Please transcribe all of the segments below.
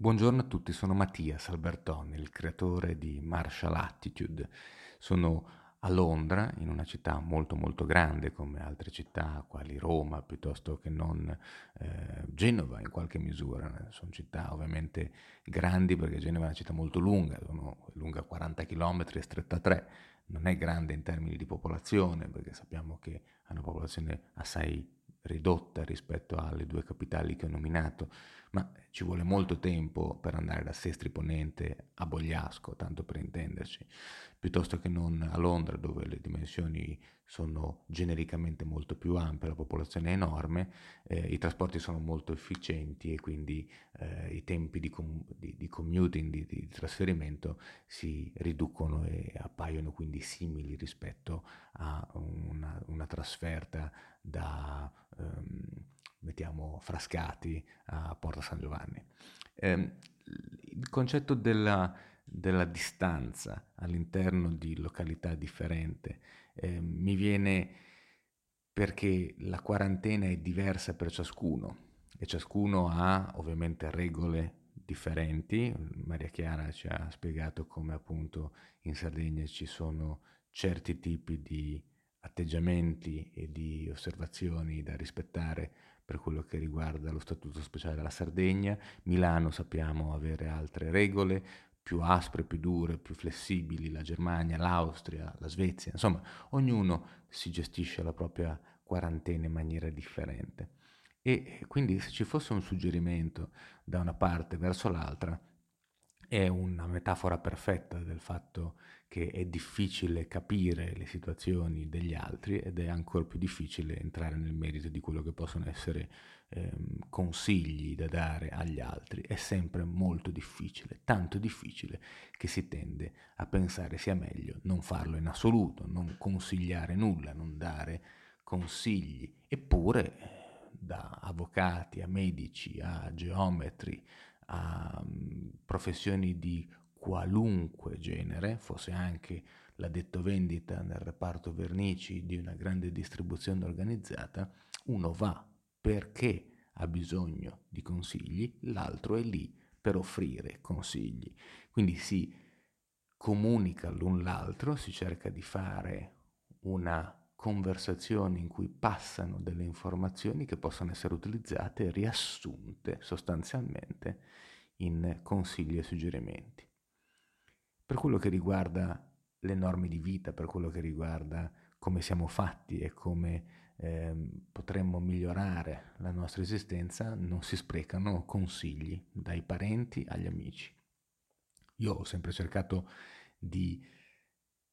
Buongiorno a tutti, sono Mattias Albertoni, il creatore di Martial Attitude. Sono a Londra, in una città molto molto grande come altre città quali Roma piuttosto che non eh, Genova in qualche misura. Sono città ovviamente grandi perché Genova è una città molto lunga, sono lunga 40 km e stretta 3. Non è grande in termini di popolazione perché sappiamo che ha una popolazione assai ridotta rispetto alle due capitali che ho nominato, ma ci vuole molto tempo per andare da Sestri Ponente a Bogliasco, tanto per intenderci, piuttosto che non a Londra dove le dimensioni sono genericamente molto più ampie, la popolazione è enorme, eh, i trasporti sono molto efficienti e quindi eh, i tempi di, com- di, di commuting, di, di, trasferimento si riducono e appaiono quindi simili rispetto a una, una trasferta da ehm, mettiamo Frascati a Porta San Giovanni. Eh, il concetto della, della, distanza all'interno di località differenti eh, mi viene perché la quarantena è diversa per ciascuno e ciascuno ha ovviamente regole differenti. Maria Chiara ci ha spiegato come appunto in Sardegna ci sono certi tipi di atteggiamenti e di osservazioni da rispettare per quello che riguarda lo Statuto speciale della Sardegna. Milano sappiamo avere altre regole, più aspre, più dure, più flessibili, la Germania, l'Austria, la Svezia, insomma, ognuno si gestisce la propria quarantena in maniera differente. E quindi se ci fosse un suggerimento da una parte verso l'altra, è una metafora perfetta del fatto che è difficile capire le situazioni degli altri ed è ancora più difficile entrare nel merito di quello che possono essere ehm, consigli da dare agli altri. È sempre molto difficile, tanto difficile che si tende a pensare sia meglio non farlo in assoluto, non consigliare nulla, non dare consigli. Eppure da avvocati a medici a geometri, a um, professioni di qualunque genere, fosse anche l'addetto vendita nel reparto vernici di una grande distribuzione organizzata, uno va perché ha bisogno di consigli, l'altro è lì per offrire consigli. Quindi si comunica l'un l'altro, si cerca di fare una conversazioni in cui passano delle informazioni che possono essere utilizzate e riassunte sostanzialmente in consigli e suggerimenti. Per quello che riguarda le norme di vita, per quello che riguarda come siamo fatti e come eh, potremmo migliorare la nostra esistenza, non si sprecano consigli dai parenti agli amici. Io ho sempre cercato di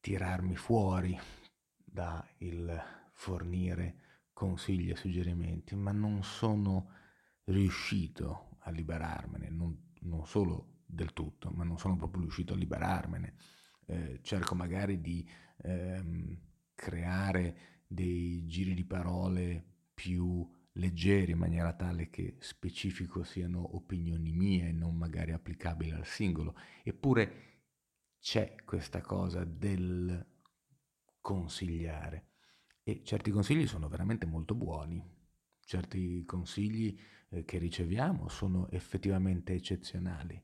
tirarmi fuori da il fornire consigli e suggerimenti, ma non sono riuscito a liberarmene, non, non solo del tutto, ma non sono proprio riuscito a liberarmene. Eh, cerco magari di ehm, creare dei giri di parole più leggeri in maniera tale che specifico siano opinioni mie e non magari applicabili al singolo. Eppure c'è questa cosa del consigliare. E certi consigli sono veramente molto buoni, certi consigli eh, che riceviamo sono effettivamente eccezionali.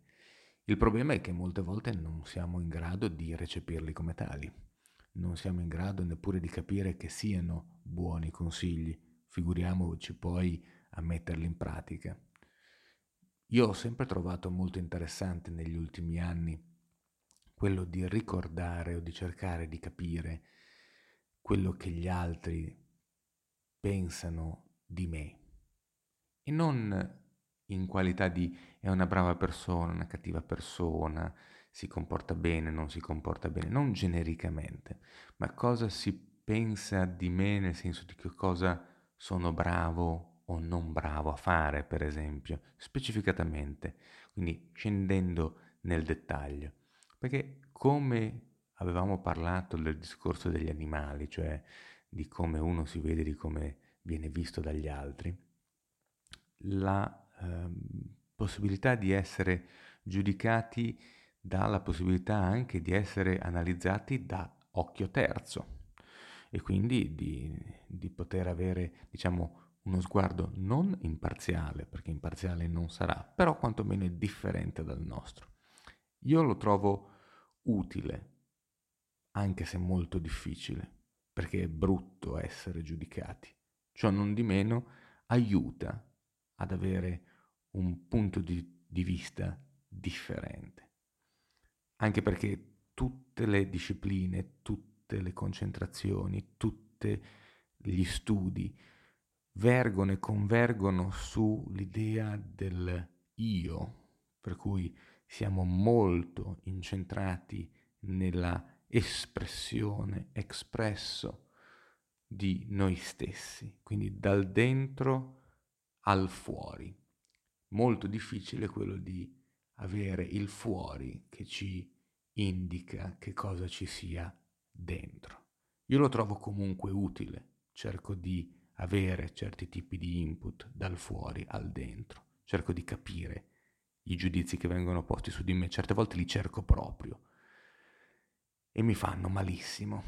Il problema è che molte volte non siamo in grado di recepirli come tali, non siamo in grado neppure di capire che siano buoni consigli, figuriamoci poi a metterli in pratica. Io ho sempre trovato molto interessante negli ultimi anni quello di ricordare o di cercare di capire quello che gli altri pensano di me. E non in qualità di è una brava persona, una cattiva persona, si comporta bene, non si comporta bene, non genericamente, ma cosa si pensa di me nel senso di che cosa sono bravo o non bravo a fare, per esempio, specificatamente, quindi scendendo nel dettaglio. Perché come avevamo parlato del discorso degli animali, cioè di come uno si vede, di come viene visto dagli altri, la ehm, possibilità di essere giudicati dà possibilità anche di essere analizzati da occhio terzo e quindi di, di poter avere, diciamo, uno sguardo non imparziale, perché imparziale non sarà, però quantomeno è differente dal nostro. Io lo trovo utile, anche se molto difficile, perché è brutto essere giudicati. Ciò non di meno aiuta ad avere un punto di, di vista differente. Anche perché tutte le discipline, tutte le concentrazioni, tutti gli studi vergono e convergono sull'idea del io, per cui siamo molto incentrati nella espressione, espresso di noi stessi, quindi dal dentro al fuori. Molto difficile quello di avere il fuori che ci indica che cosa ci sia dentro. Io lo trovo comunque utile, cerco di avere certi tipi di input dal fuori al dentro, cerco di capire i giudizi che vengono posti su di me, certe volte li cerco proprio e mi fanno malissimo,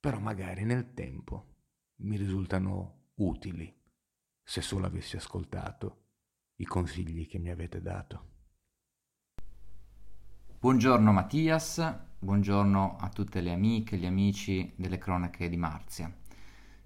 però magari nel tempo mi risultano utili se solo avessi ascoltato i consigli che mi avete dato. Buongiorno Mattias, buongiorno a tutte le amiche e gli amici delle cronache di Marzia.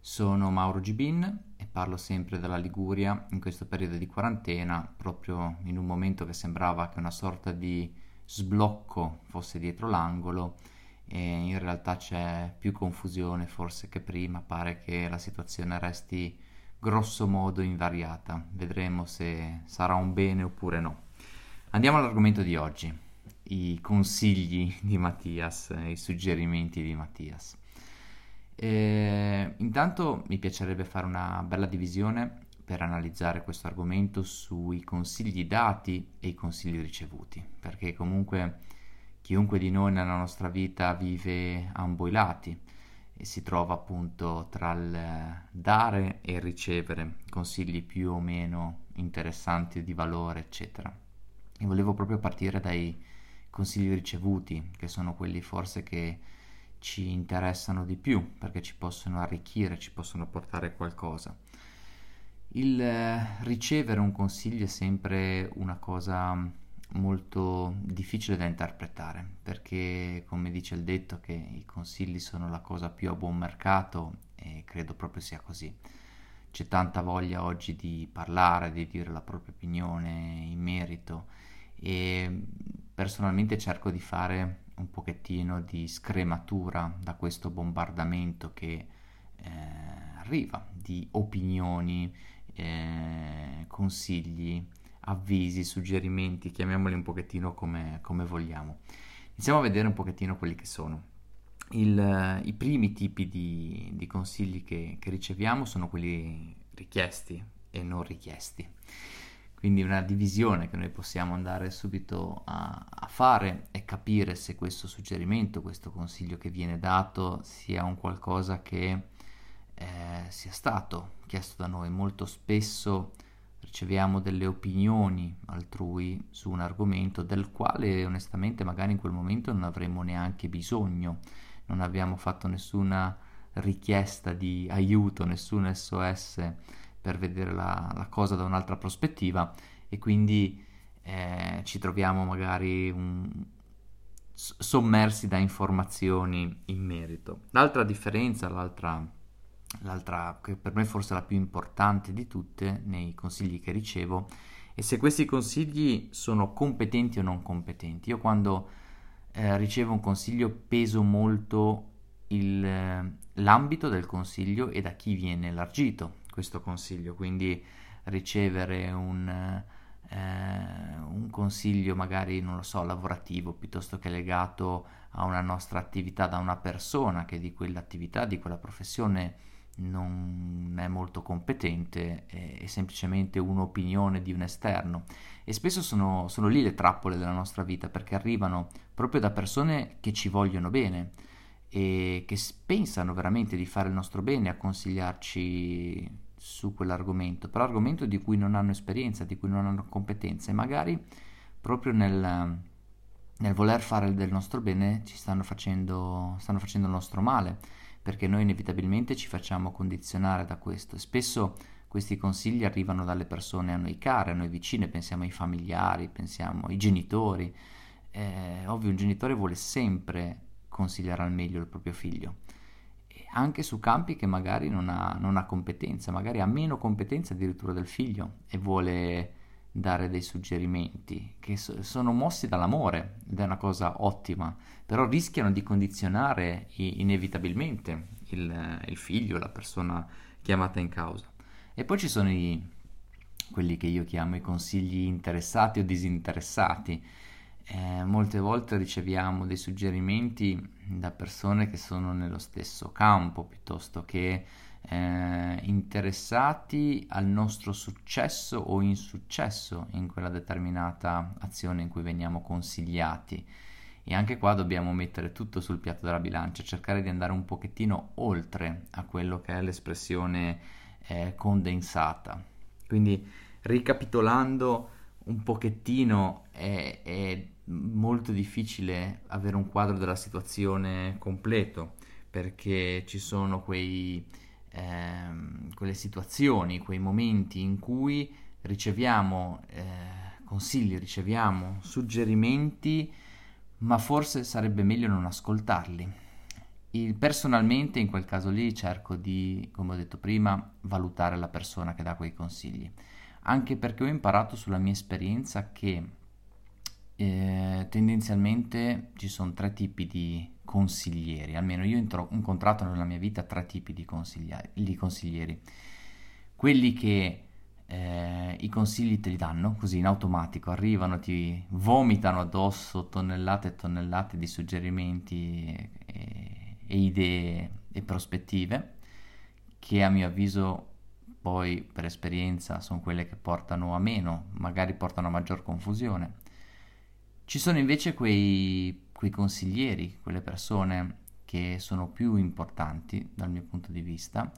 Sono Mauro Gibin e parlo sempre dalla Liguria in questo periodo di quarantena, proprio in un momento che sembrava che una sorta di sblocco fosse dietro l'angolo e in realtà c'è più confusione forse che prima, pare che la situazione resti grosso modo invariata, vedremo se sarà un bene oppure no. Andiamo all'argomento di oggi, i consigli di Mattias, i suggerimenti di Mattias. E, intanto mi piacerebbe fare una bella divisione per analizzare questo argomento sui consigli dati e i consigli ricevuti, perché comunque chiunque di noi nella nostra vita vive a ambo i lati e si trova appunto tra il dare e il ricevere consigli più o meno interessanti di valore, eccetera. E volevo proprio partire dai consigli ricevuti, che sono quelli forse che ci interessano di più perché ci possono arricchire, ci possono portare qualcosa. Il ricevere un consiglio è sempre una cosa molto difficile da interpretare perché come dice il detto che i consigli sono la cosa più a buon mercato e credo proprio sia così. C'è tanta voglia oggi di parlare, di dire la propria opinione in merito e personalmente cerco di fare un pochettino di scrematura da questo bombardamento che eh, arriva di opinioni, eh, consigli, avvisi, suggerimenti, chiamiamoli un pochettino come, come vogliamo. Iniziamo a vedere un pochettino quelli che sono. Il, I primi tipi di, di consigli che, che riceviamo sono quelli richiesti e non richiesti quindi una divisione che noi possiamo andare subito a, a, fare è capire se questo suggerimento, questo consiglio che viene dato sia un qualcosa che eh, sia stato chiesto da noi. Molto spesso riceviamo delle opinioni altrui su un argomento del quale onestamente magari in quel momento non avremmo neanche bisogno, non abbiamo fatto nessuna richiesta di aiuto, nessun SOS per vedere la, la cosa da un'altra prospettiva e quindi eh, ci troviamo magari un, sommersi da informazioni in merito. L'altra differenza, l'altra, l'altra che per me forse la più importante di tutte nei consigli che ricevo è se questi consigli sono competenti o non competenti. Io quando eh, ricevo un consiglio peso molto il, eh, l'ambito del consiglio e da chi viene elargito questo consiglio, quindi ricevere un, eh, un consiglio magari, non lo so, lavorativo piuttosto che legato a una nostra attività da una persona che di quell'attività, di quella professione non è molto competente, è, è semplicemente un'opinione di un esterno. E spesso sono, sono lì le trappole della nostra vita perché arrivano proprio da persone che ci vogliono bene e che pensano veramente di fare il nostro bene a consigliarci su quell'argomento, però argomento di cui non hanno esperienza, di cui non hanno competenze magari proprio nel, nel voler fare del nostro bene ci stanno facendo, stanno facendo il nostro male, perché noi inevitabilmente ci facciamo condizionare da questo e spesso questi consigli arrivano dalle persone a noi care, a noi vicine, pensiamo ai familiari, pensiamo ai genitori. Eh, ovvio, un genitore vuole sempre consigliare al meglio il proprio figlio, anche su campi che magari non ha, non ha competenza, magari ha meno competenza addirittura del figlio e vuole dare dei suggerimenti che so- sono mossi dall'amore ed è una cosa ottima, però rischiano di condizionare i- inevitabilmente il, il, figlio, la persona chiamata in causa. E poi ci sono i, quelli che io chiamo i consigli interessati o disinteressati. Eh, molte volte riceviamo dei suggerimenti da persone che sono nello stesso campo piuttosto che eh, interessati al nostro successo o insuccesso in quella determinata azione in cui veniamo consigliati. E anche qua dobbiamo mettere tutto sul piatto della bilancia, cercare di andare un pochettino oltre a quello che è l'espressione eh, condensata. Quindi ricapitolando un pochettino è, è molto difficile avere un quadro della situazione completo perché ci sono quei ehm, quelle situazioni, quei momenti in cui riceviamo eh, consigli, riceviamo suggerimenti, ma forse sarebbe meglio non ascoltarli. Il, personalmente in quel caso lì cerco di, come ho detto prima, valutare la persona che dà quei consigli, anche perché ho imparato sulla mia esperienza che eh, tendenzialmente ci sono tre tipi di consiglieri, almeno io ho incontrato nella mia vita tre tipi di, di consiglieri. Quelli che eh, i consigli te li danno così in automatico, arrivano, ti vomitano addosso tonnellate e tonnellate di suggerimenti e, e idee e prospettive che a mio avviso poi per esperienza sono quelle che portano a meno, magari portano a maggior confusione. Ci sono invece quei quei consiglieri, quelle persone che sono più importanti dal mio punto di vista,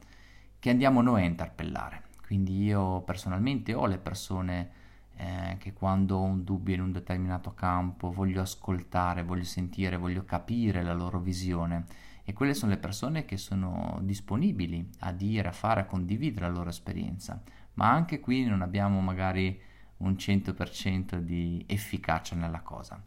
che andiamo noi a interpellare. Quindi io personalmente ho le persone eh, che quando ho un dubbio in un determinato campo voglio ascoltare, voglio sentire, voglio capire la loro visione e quelle sono le persone che sono disponibili a dire, a fare, a condividere la loro esperienza. Ma anche qui non abbiamo magari un 100% di efficacia nella cosa.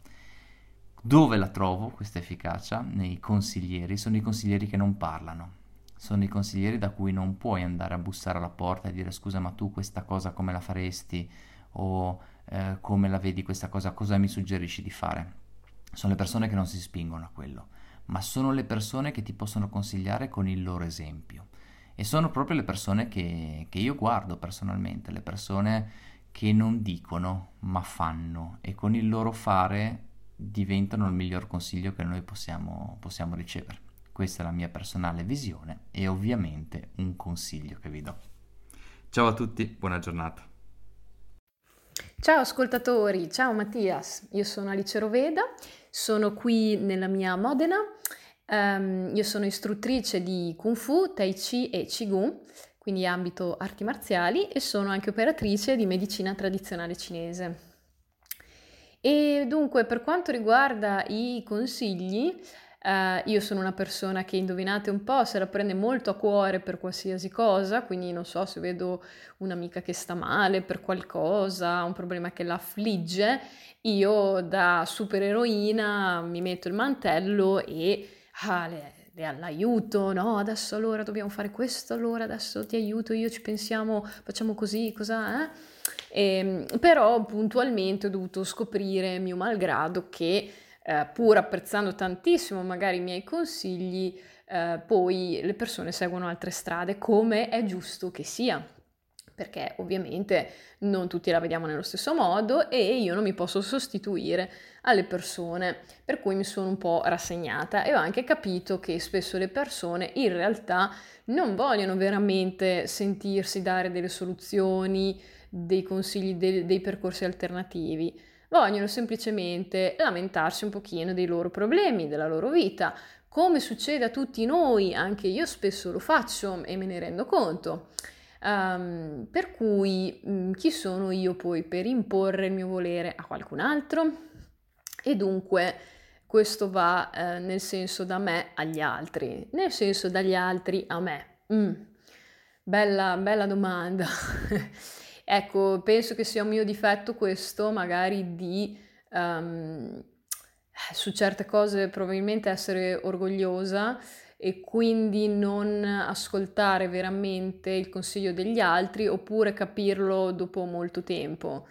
Dove la trovo questa efficacia? Nei consiglieri, sono i consiglieri che non parlano, sono i consiglieri da cui non puoi andare a bussare alla porta e dire scusa ma tu questa cosa come la faresti o eh, come la vedi questa cosa, cosa mi suggerisci di fare? Sono le persone che non si spingono a quello, ma sono le persone che ti possono consigliare con il loro esempio. E sono proprio le persone che, che io guardo personalmente, le persone che non dicono ma fanno e con il loro fare diventano il miglior consiglio che noi possiamo, possiamo ricevere. Questa è la mia personale visione e ovviamente un consiglio che vi do. Ciao a tutti, buona giornata. Ciao ascoltatori, ciao Mattias, io sono Alice Roveda, sono qui nella mia Modena, um, io sono istruttrice di Kung Fu, Tai Chi e Qigong, quindi ambito arti marziali e sono anche operatrice di medicina tradizionale cinese. E dunque, per quanto riguarda i consigli, eh, io sono una persona che indovinate un po', se la prende molto a cuore per qualsiasi cosa, quindi non so se vedo un'amica che sta male per qualcosa, un problema che la affligge, io da supereroina mi metto il mantello e ah, le, le, l'aiuto, no, adesso allora dobbiamo fare questo, allora adesso ti aiuto, io ci pensiamo, facciamo così, cosa, eh? E, ehm, però puntualmente ho dovuto scoprire, mio malgrado, che eh, pur apprezzando tantissimo magari i miei consigli, eh, poi le persone seguono altre strade come è giusto che sia. Perché ovviamente non tutti la vediamo nello stesso modo e io non mi posso sostituire alle persone, per cui mi sono un po' rassegnata. E ho anche capito che spesso le persone in realtà non vogliono veramente sentirsi dare delle soluzioni, dei consigli, de- dei percorsi alternativi, vogliono semplicemente lamentarsi un pochino dei loro problemi, della loro vita, come succede a tutti noi, anche io spesso lo faccio e me ne rendo conto. Um, per cui mh, mm, chi sono io poi per imporre il mio volere a qualcun altro? E dunque questo va eh, nel senso da me agli altri, nel senso dagli altri a me. Mm. bella, bella domanda. ecco, penso che sia un mio difetto questo, magari di um, su certe cose probabilmente essere orgogliosa e quindi non ascoltare veramente il consiglio degli altri oppure capirlo dopo molto tempo.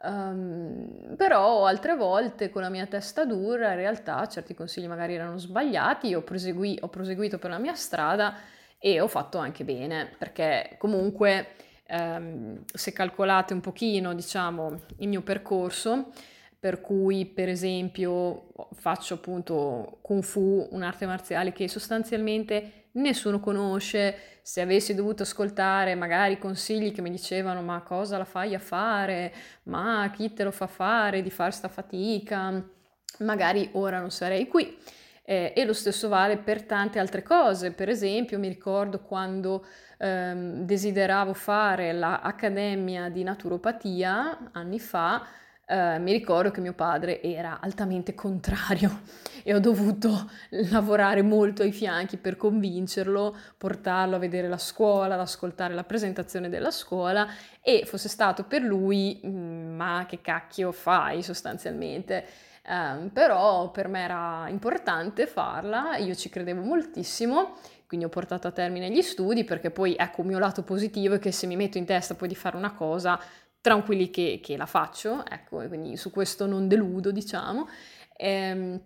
Um, però altre volte con la mia testa dura in realtà certi consigli magari erano sbagliati, ho, prosegui- ho proseguito per la mia strada e ho fatto anche bene perché comunque um, se calcolate un pochino diciamo il mio percorso per cui per esempio faccio appunto Kung Fu, un'arte marziale che sostanzialmente nessuno conosce, se avessi dovuto ascoltare magari consigli che mi dicevano ma cosa la fai a fare, ma chi te lo fa fare? Di fare sta fatica, magari ora non sarei qui. Eh, e lo stesso vale per tante altre cose, per esempio mi ricordo quando ehm, desideravo fare l'accademia di naturopatia anni fa, Uh, mi ricordo che mio padre era altamente contrario e ho dovuto lavorare molto ai fianchi per convincerlo, portarlo a vedere la scuola, ad ascoltare la presentazione della scuola e fosse stato per lui, mm, ma che cacchio fai sostanzialmente. Um, però per me era importante farla, io ci credevo moltissimo, quindi ho portato a termine gli studi perché poi ecco il mio lato positivo è che se mi metto in testa poi di fare una cosa tranquilli che, che la faccio, ecco, quindi su questo non deludo, diciamo. Ehm,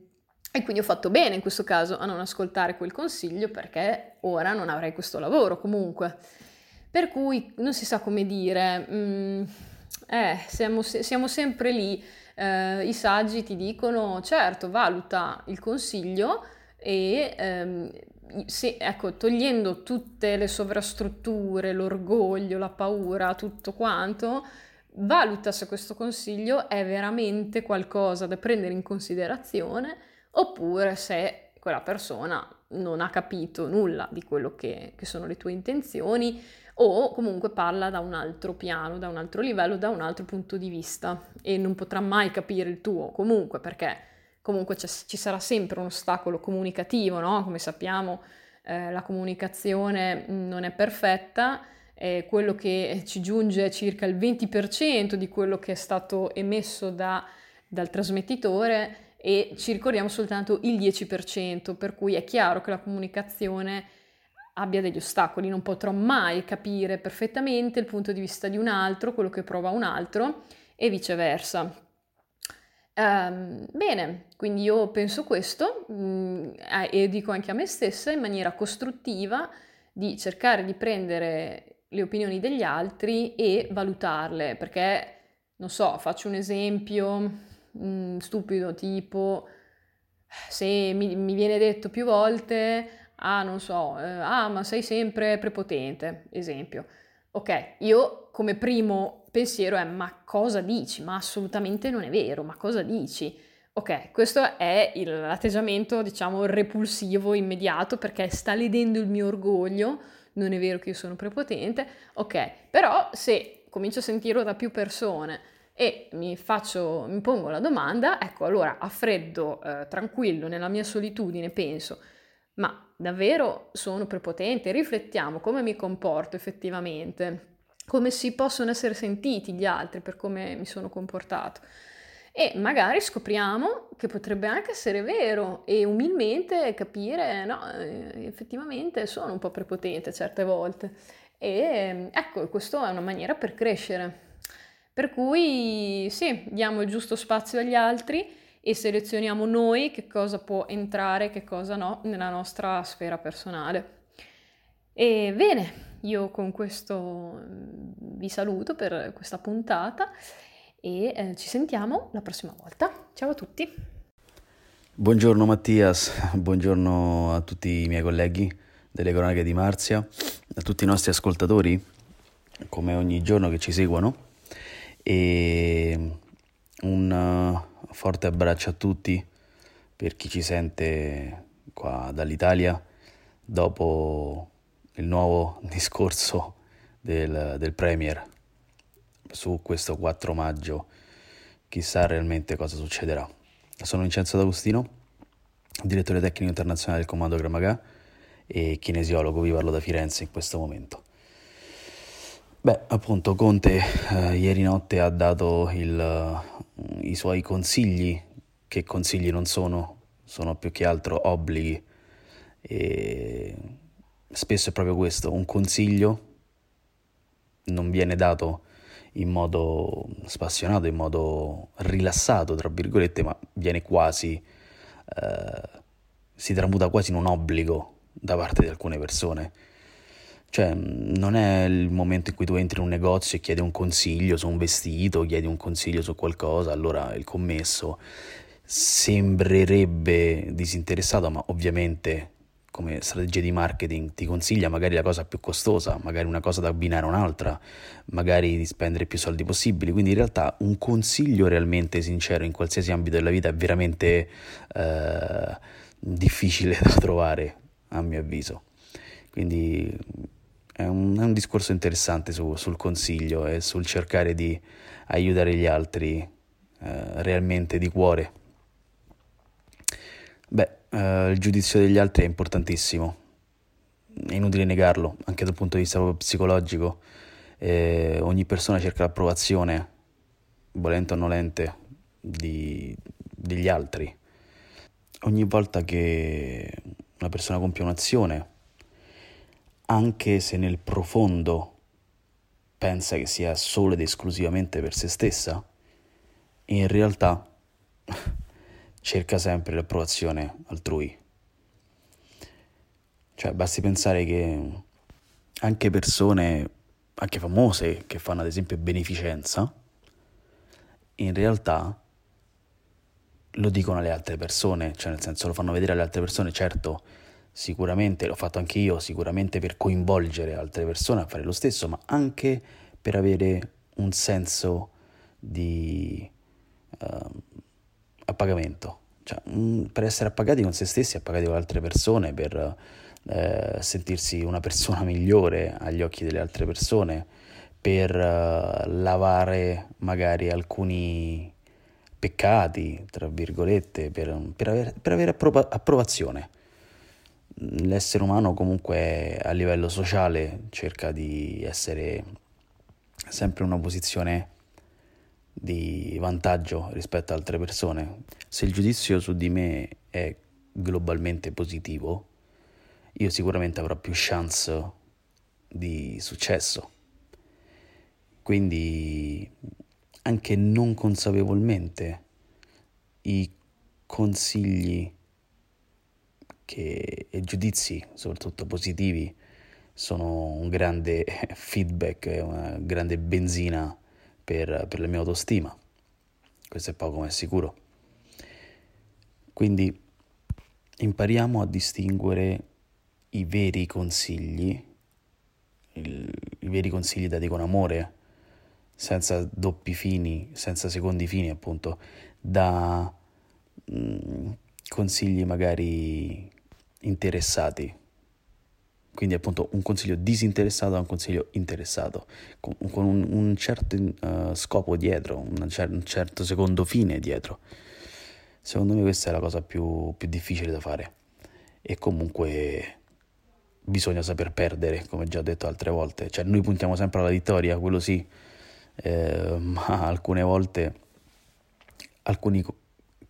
e quindi ho fatto bene in questo caso a non ascoltare quel consiglio perché ora non avrei questo lavoro comunque. Per cui non si sa come dire, mm, eh, siamo, siamo, sempre lì, eh, i saggi ti dicono certo valuta il consiglio e ehm, se, ecco, togliendo tutte le sovrastrutture, l'orgoglio, la paura, tutto quanto, valuta se questo consiglio è veramente qualcosa da prendere in considerazione oppure se quella persona non ha capito nulla di quello che, che sono le tue intenzioni o comunque parla da un altro piano, da un altro livello, da un altro punto di vista e non potrà mai capire il tuo comunque perché comunque ci sarà sempre un ostacolo comunicativo, no? Come sappiamo eh, la comunicazione non è perfetta eh, quello che ci giunge è circa il 20% di quello che è stato emesso da, dal trasmettitore e ci ricordiamo soltanto il 10%, per cui è chiaro che la comunicazione abbia degli ostacoli, non potrò mai capire perfettamente il punto di vista di un altro, quello che prova un altro e viceversa. Um, bene, quindi io penso questo mh, mm, e dico anche a me stessa in maniera costruttiva di cercare di prendere le opinioni degli altri e valutarle, perché, non so, faccio un esempio mh, mm, stupido, tipo se mi, mi, viene detto più volte, ah, non so, eh, ah, ma sei sempre prepotente, esempio. Ok, io come primo pensiero è ma cosa dici? Ma assolutamente non è vero, ma cosa dici? Ok, questo è il, l'atteggiamento, diciamo, repulsivo, immediato, perché sta ledendo il mio orgoglio, non è vero che io sono prepotente, ok, però se comincio a sentirlo da più persone e mi faccio, mi pongo la domanda, ecco allora a freddo, eh, tranquillo, nella mia solitudine penso, ma davvero sono prepotente? Riflettiamo come mi comporto effettivamente, come si possono essere sentiti gli altri per come mi sono comportato e magari scopriamo che potrebbe anche essere vero e umilmente capire, no, eh, effettivamente sono un po' prepotente certe volte. E ecco, questa è una maniera per crescere. Per cui sì, diamo il giusto spazio agli altri e selezioniamo noi che cosa può entrare che cosa no nella nostra sfera personale. E bene, io con questo mm, vi saluto per questa puntata e eh, ci sentiamo la prossima volta. Ciao a tutti. Buongiorno Mattias, buongiorno a tutti i miei colleghi delle cronache di Marzia, a tutti i nostri ascoltatori, come ogni giorno che ci seguono, e un forte abbraccio a tutti per chi ci sente qua dall'Italia dopo il nuovo discorso del, del Premier su questo 4 maggio. Chissà realmente cosa succederà. Sono Vincenzo D'Agostino, direttore tecnico internazionale del Comando Gramagà e kinesiologo, vi parlo da Firenze in questo momento. Beh, appunto, Conte eh, ieri notte ha dato il, i suoi consigli, che consigli non sono, sono più che altro obblighi. E spesso è proprio questo, un consiglio non viene dato in modo spassionato, in modo rilassato, tra virgolette, ma viene quasi, eh, si tramuta quasi in un obbligo da parte di alcune persone. Cioè, non è il momento in cui tu entri in un negozio e chiedi un consiglio su un vestito, chiedi un consiglio su qualcosa, allora il commesso sembrerebbe disinteressato, ma ovviamente come strategia di marketing ti consiglia magari la cosa più costosa, magari una cosa da abbinare a un'altra, magari di spendere più soldi possibili. Quindi in realtà un consiglio realmente sincero in qualsiasi ambito della vita è veramente eh, difficile da trovare, a mio avviso. Quindi è un, è un discorso interessante su, sul consiglio e sul cercare di aiutare gli altri eh, realmente di cuore. Beh, eh, il giudizio degli altri è importantissimo, è inutile negarlo, anche dal punto di vista psicologico. Eh, ogni persona cerca l'approvazione, volente o nolente, di, degli altri. Ogni volta che una persona compie un'azione, anche se nel profondo pensa che sia solo ed esclusivamente per se stessa, in realtà cerca sempre l'approvazione altrui. Cioè, basti pensare che anche persone, anche famose, che fanno ad esempio beneficenza, in realtà lo dicono alle altre persone, cioè nel senso lo fanno vedere alle altre persone, certo sicuramente l'ho fatto anche io, sicuramente per coinvolgere altre persone a fare lo stesso, ma anche per avere un senso di uh, appagamento, cioè, per essere appagati con se stessi, appagati con altre persone, per uh, sentirsi una persona migliore agli occhi delle altre persone, per uh, lavare magari alcuni peccati, tra virgolette, per, per, aver, per avere approva- approvazione l'essere umano comunque a livello sociale cerca di essere sempre in una posizione di vantaggio rispetto ad altre persone. Se il giudizio su di me è globalmente positivo, io sicuramente avrò più chance di successo. Quindi anche non consapevolmente i consigli che, e giudizi, soprattutto positivi, sono un grande feedback, una grande benzina per, per la mia autostima. Questo è poco ma è sicuro. Quindi impariamo a distinguere i veri consigli, il, i veri consigli dati con amore, senza doppi fini, senza secondi fini appunto, da mm, consigli magari interessati. Quindi appunto un consiglio disinteressato a un consiglio interessato, con, con un, un, certo uh, scopo dietro, cer- un certo secondo fine dietro. Secondo me questa è la cosa più, più difficile da fare. E comunque bisogna saper perdere, come già detto altre volte. Cioè noi puntiamo sempre alla vittoria, quello sì, eh, ma alcune volte alcuni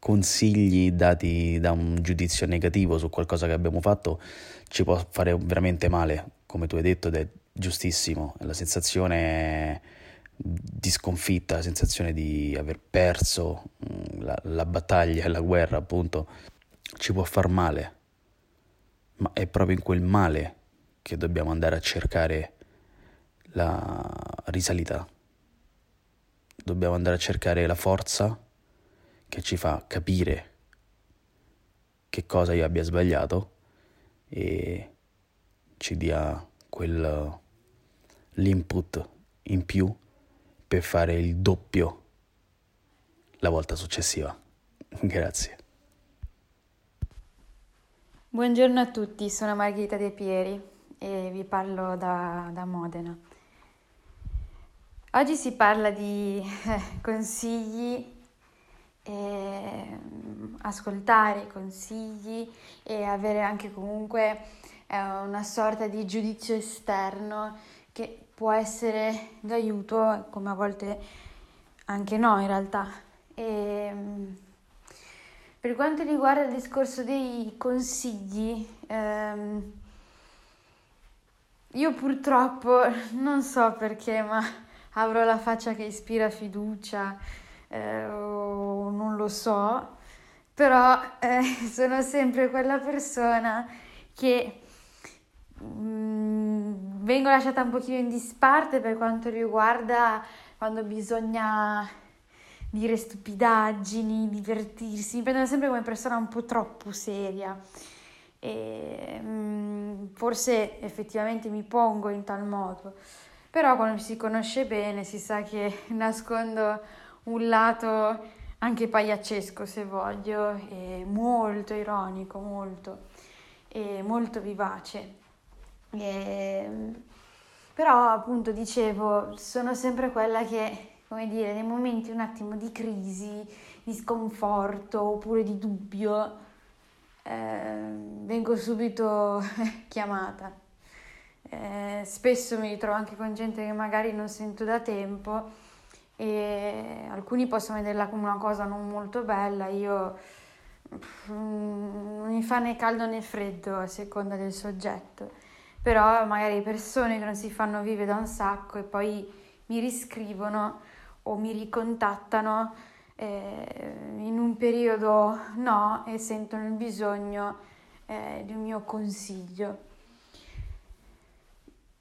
consigli dati da un giudizio negativo su qualcosa che abbiamo fatto ci può fare veramente male, come tu hai detto, ed è giustissimo. La sensazione di sconfitta, la sensazione di aver perso mm, la, la battaglia, la guerra, appunto, ci può far male. Ma è proprio in quel male che dobbiamo andare a cercare la risalita. Dobbiamo andare a cercare la forza che ci fa capire che cosa io abbia sbagliato e ci dia quel l'input in più per fare il doppio la volta successiva. Grazie. Buongiorno a tutti, sono Margherita De Pieri e vi parlo da, da Modena. Oggi si parla di eh, consigli e mm, ascoltare i consigli e avere anche comunque eh, una sorta di giudizio esterno che può essere d'aiuto, come a volte anche no in realtà. E, mm, per quanto riguarda il discorso dei consigli, ehm, io purtroppo non so perché, ma avrò la faccia che ispira fiducia eh, o non lo so, però eh, sono sempre quella persona che mh, mm, vengo lasciata un pochino in disparte per quanto riguarda quando bisogna dire stupidaggini, divertirsi, mi prendono sempre come persona un po' troppo seria. E mh, mm, forse effettivamente mi pongo in tal modo, però quando si conosce bene si sa che nascondo un lato anche pagliaccesco se voglio molto ironico, molto molto vivace. E, però appunto dicevo, sono sempre quella che come dire, nei momenti un attimo di crisi, di sconforto oppure di dubbio, eh, vengo subito chiamata. Eh, spesso mi ritrovo anche con gente che magari non sento da tempo e alcuni possono vederla come una cosa non molto bella, io non mi fa né caldo né freddo a seconda del soggetto, però magari persone che non si fanno vivere da un sacco e poi mi riscrivono o mi ricontattano eh, in un periodo no e sentono il bisogno eh, di un mio consiglio.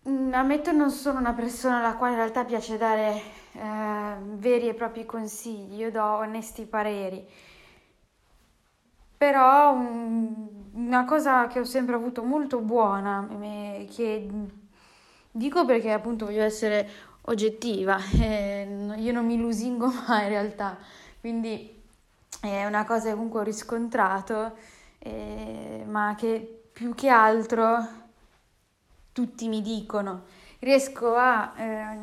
Mm, ammetto non sono una persona alla quale in realtà piace dare eh, veri e propri consigli, io do onesti pareri, però un, una cosa che ho sempre avuto molto buona, che dico perché appunto voglio essere oggettiva, eh, io non mi lusingo mai in realtà, quindi è una cosa che comunque ho riscontrato, eh, ma che più che altro tutti mi dicono. Riesco a eh,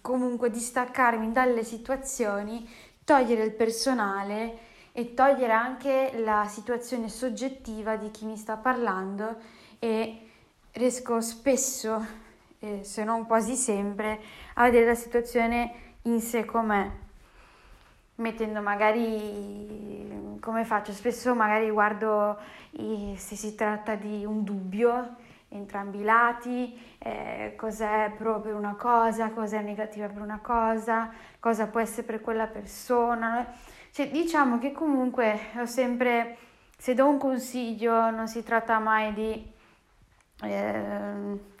comunque distaccarmi dalle situazioni, togliere il personale e togliere anche la situazione soggettiva di chi mi sta parlando e riesco spesso eh, se non quasi sempre, a vedere la situazione in sé com'è, mettendo magari come faccio, spesso magari guardo i, se si tratta di un dubbio, entrambi i lati, eh, cos'è pro per una cosa, cos'è negativa per una cosa, cosa può essere per quella persona. Cioè, diciamo che comunque ho sempre, se do un consiglio, non si tratta mai di... Eh,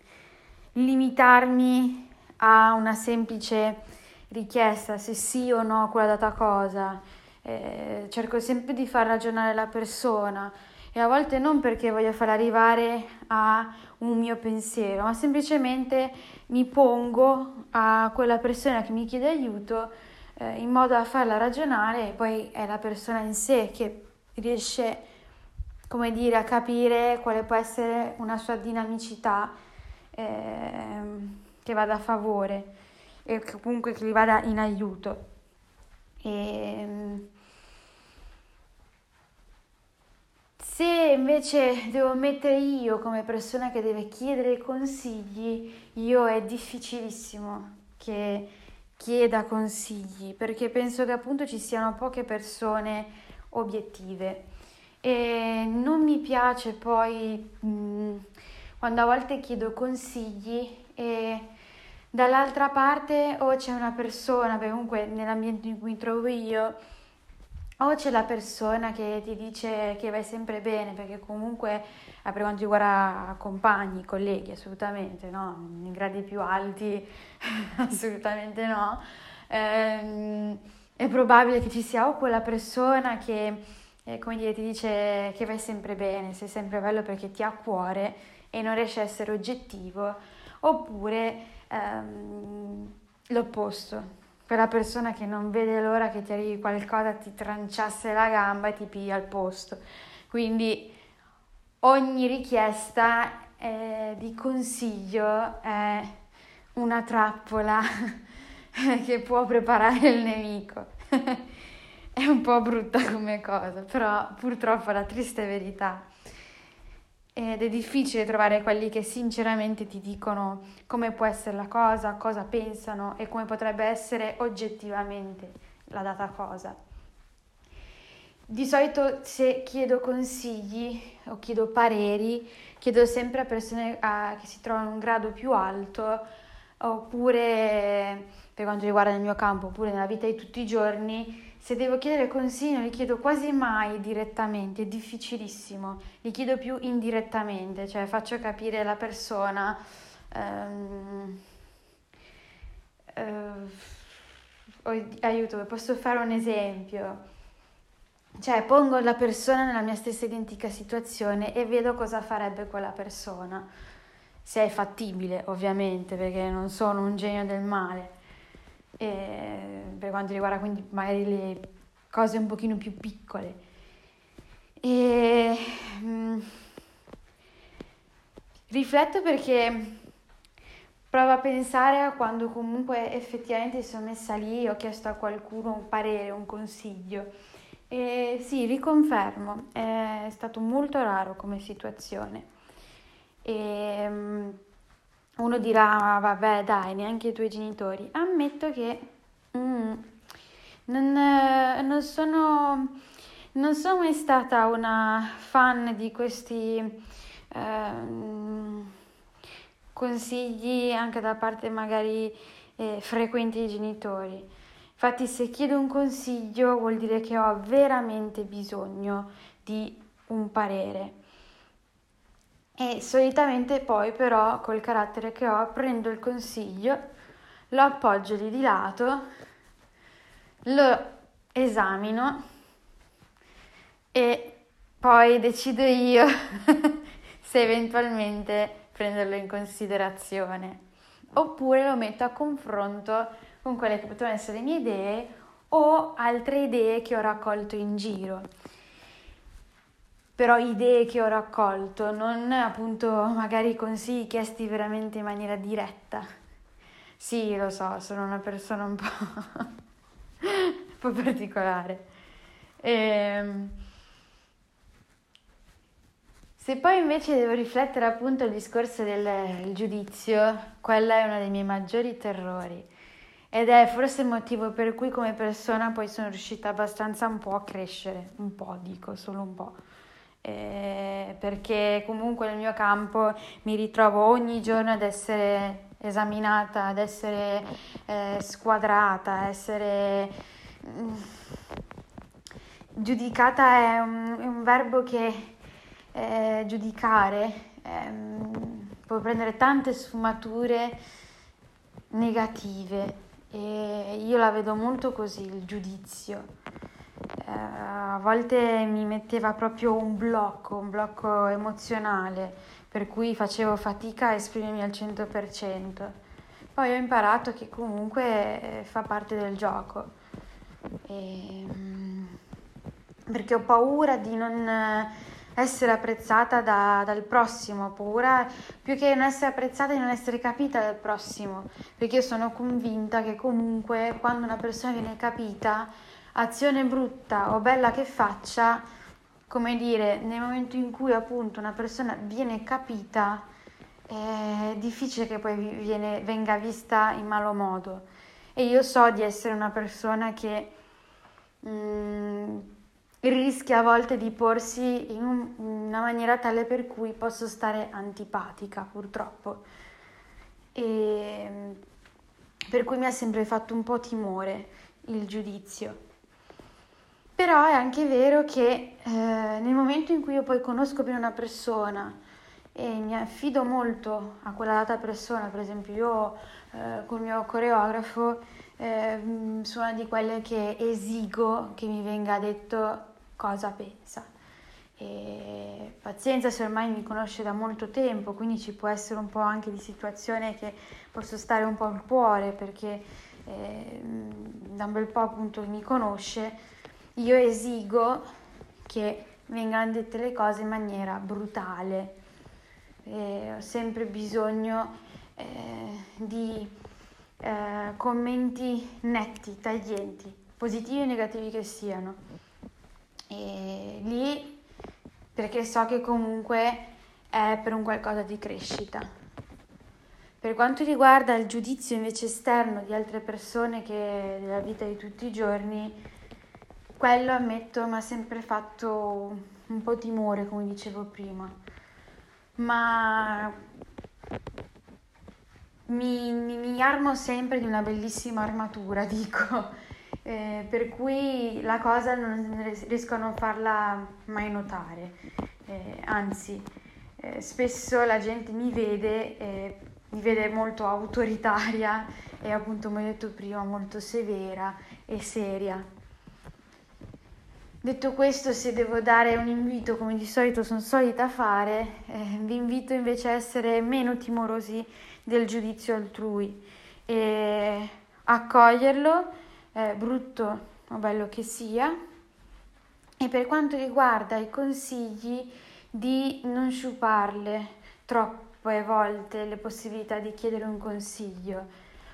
limitarmi a una semplice richiesta, se sì o no quella data cosa. Eh, cerco sempre di far ragionare la persona e a volte non perché voglio far arrivare a un mio pensiero, ma semplicemente mi pongo a quella persona che mi chiede aiuto eh, in modo da farla ragionare e poi è la persona in sé che riesce, come dire, a capire quale può essere una sua dinamicità eh, che vada a favore e comunque che gli vada in aiuto. E, ehm, se invece devo mettere io come persona che deve chiedere consigli, io è difficilissimo che chieda consigli perché penso che appunto ci siano poche persone obiettive. E non mi piace poi mh, quando a volte chiedo consigli e dall'altra parte o c'è una persona, comunque nell'ambiente in cui mi trovo io, o c'è la persona che ti dice che vai sempre bene, perché comunque per quanto riguarda compagni, colleghi, assolutamente no, in gradi più alti, assolutamente no. Ehm, è probabile che ci sia o quella persona che, eh, come dire, ti dice che vai sempre bene, sei sempre bello perché ti ha a cuore e non riesce a essere oggettivo, oppure ehm, l'opposto, quella persona che non vede l'ora che ti arrivi qualcosa, ti tranciasse la gamba e ti piglia al posto. Quindi ogni richiesta eh, di consiglio è una trappola che può preparare il nemico. è un po' brutta come cosa, però purtroppo la triste verità. Ed è difficile trovare quelli che sinceramente ti dicono come può essere la cosa, cosa pensano e come potrebbe essere oggettivamente la data cosa. Di solito se chiedo consigli o chiedo pareri, chiedo sempre a persone a, che si trovano in un grado più alto oppure per quanto riguarda il mio campo oppure nella vita di tutti i giorni se devo chiedere consigli non li chiedo quasi mai direttamente, è difficilissimo, li chiedo più indirettamente, cioè faccio capire alla persona... Um, uh, aiuto, posso fare un esempio? Cioè pongo la persona nella mia stessa identica situazione e vedo cosa farebbe quella persona, se è fattibile ovviamente, perché non sono un genio del male eh, per quanto riguarda quindi magari le cose un pochino più piccole. E, mh, mm, rifletto perché provo a pensare a quando comunque effettivamente sono messa lì e ho chiesto a qualcuno un parere, un consiglio. E sì, riconfermo, è stato molto raro come situazione. E, mm, uno dirà, vabbè dai, neanche i tuoi genitori. Ammetto che mm, non, non, sono, non sono mai stata una fan di questi eh, consigli anche da parte magari eh, frequenti dei genitori. Infatti se chiedo un consiglio vuol dire che ho veramente bisogno di un parere e solitamente poi però col carattere che ho prendo il consiglio, lo appoggio lì di lato, lo esamino e poi decido io se eventualmente prenderlo in considerazione. Oppure lo metto a confronto con quelle che potevano essere le mie idee o altre idee che ho raccolto in giro però idee che ho raccolto, non appunto magari consigli chiesti veramente in maniera diretta. Sì, lo so, sono una persona un po', un po particolare. E... Ehm, se poi invece devo riflettere appunto al discorso del giudizio, quella è uno dei miei maggiori terrori ed è forse il motivo per cui come persona poi sono riuscita abbastanza un po' a crescere, un po' dico, solo un po' eh, perché comunque nel mio campo mi ritrovo ogni giorno ad essere esaminata, ad essere eh, squadrata, ad essere mm, giudicata è un, è un, verbo che eh, giudicare ehm, può prendere tante sfumature negative e io la vedo molto così il giudizio eh, a volte mi metteva proprio un blocco, un blocco emozionale, per cui facevo fatica a esprimermi al 100%. Poi ho imparato che comunque eh, fa parte del gioco, e, mm, perché ho paura di non essere apprezzata da, dal prossimo, paura più che non essere apprezzata di non essere capita dal prossimo, perché io sono convinta che comunque quando una persona viene capita azione brutta o bella che faccia, come dire, nel momento in cui appunto una persona viene capita, è difficile che poi viene, venga vista in malo modo. E io so di essere una persona che mh, mm, rischia a volte di porsi in, un, in una maniera tale per cui posso stare antipatica, purtroppo. E per cui mi ha sempre fatto un po' timore il giudizio. Però è anche vero che eh, nel momento in cui io poi conosco bene una persona e mi affido molto a quella data persona, per esempio io eh, col mio coreografo eh, sono una di quelle che esigo che mi venga detto cosa pensa. E pazienza se ormai mi conosce da molto tempo, quindi ci può essere un po' anche di situazione che posso stare un po' al cuore perché eh, da un bel po' appunto mi conosce io esigo che vengano dette le cose in maniera brutale. E ho sempre bisogno eh, di eh, commenti netti, taglienti, positivi e negativi che siano. E lì perché so che comunque è per un qualcosa di crescita. Per quanto riguarda il giudizio invece esterno di altre persone che nella vita di tutti i giorni, quello ammetto mi ha sempre fatto un po' timore, come dicevo prima. Ma mi, mi armo sempre di una bellissima armatura, dico, eh, per cui la cosa non riesco a non farla mai notare, eh, anzi eh, spesso la gente mi vede, mi vede molto autoritaria e appunto come ho detto prima molto severa e seria. Detto questo, se devo dare un invito, come di solito sono solita fare, eh, vi invito invece a essere meno timorosi del giudizio altrui e accoglierlo, eh, brutto o bello che sia. E per quanto riguarda i consigli, di non sciuparle troppe volte le possibilità di chiedere un consiglio.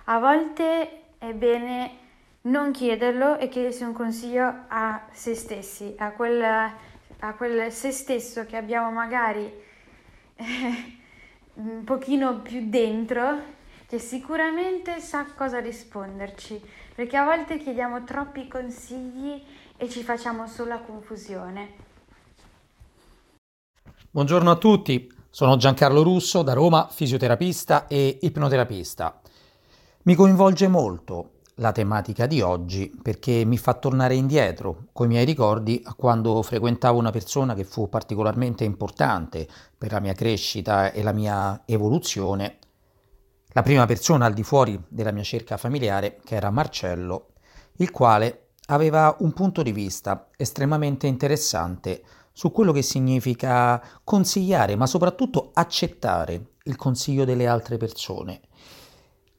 A volte è bene non chiederlo e chiedersi un consiglio a se stessi, a quel, a quel se stesso che abbiamo magari eh, un pochino più dentro, che sicuramente sa cosa risponderci, perché a volte chiediamo troppi consigli e ci facciamo solo confusione. Buongiorno a tutti, sono Giancarlo Russo da Roma, fisioterapista e ipnoterapista. Mi coinvolge molto la tematica di oggi perché mi fa tornare indietro coi miei ricordi a quando frequentavo una persona che fu particolarmente importante per la mia crescita e la mia evoluzione, la prima persona al di fuori della mia cerca familiare che era Marcello, il quale aveva un punto di vista estremamente interessante su quello che significa consigliare, ma soprattutto accettare il consiglio delle altre persone.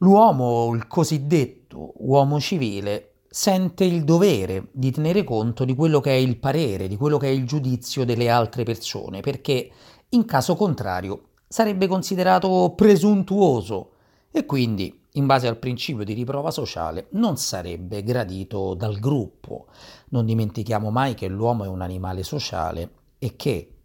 L'uomo, il cosiddetto uomo civile, sente il dovere di tenere conto di quello che è il parere, di quello che è il giudizio delle altre persone, perché in caso contrario sarebbe considerato presuntuoso e quindi, in base al principio di riprova sociale, non sarebbe gradito dal gruppo. Non dimentichiamo mai che l'uomo è un animale sociale e che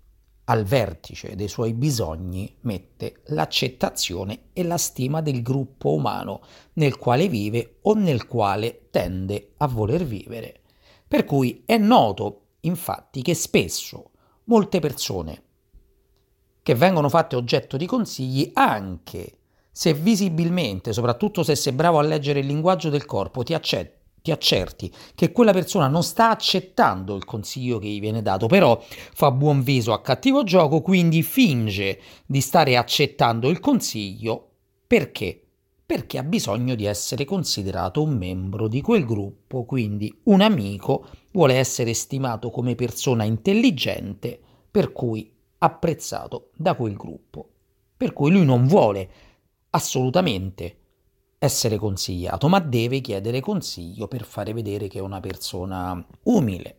al vertice dei suoi bisogni mette l'accettazione e la stima del gruppo umano nel quale vive o nel quale tende a voler vivere. Per cui è noto, infatti, che spesso molte persone che vengono fatte oggetto di consigli anche se visibilmente, soprattutto se sei bravo a leggere il linguaggio del corpo, ti accettano ti accerti che quella persona non sta accettando il consiglio che gli viene dato, però fa buon viso a cattivo gioco, quindi finge di stare accettando il consiglio perché? Perché ha bisogno di essere considerato un membro di quel gruppo, quindi un amico, vuole essere stimato come persona intelligente, per cui apprezzato da quel gruppo. Per cui lui non vuole assolutamente essere consigliato, ma deve chiedere consiglio per fare vedere che è una persona umile.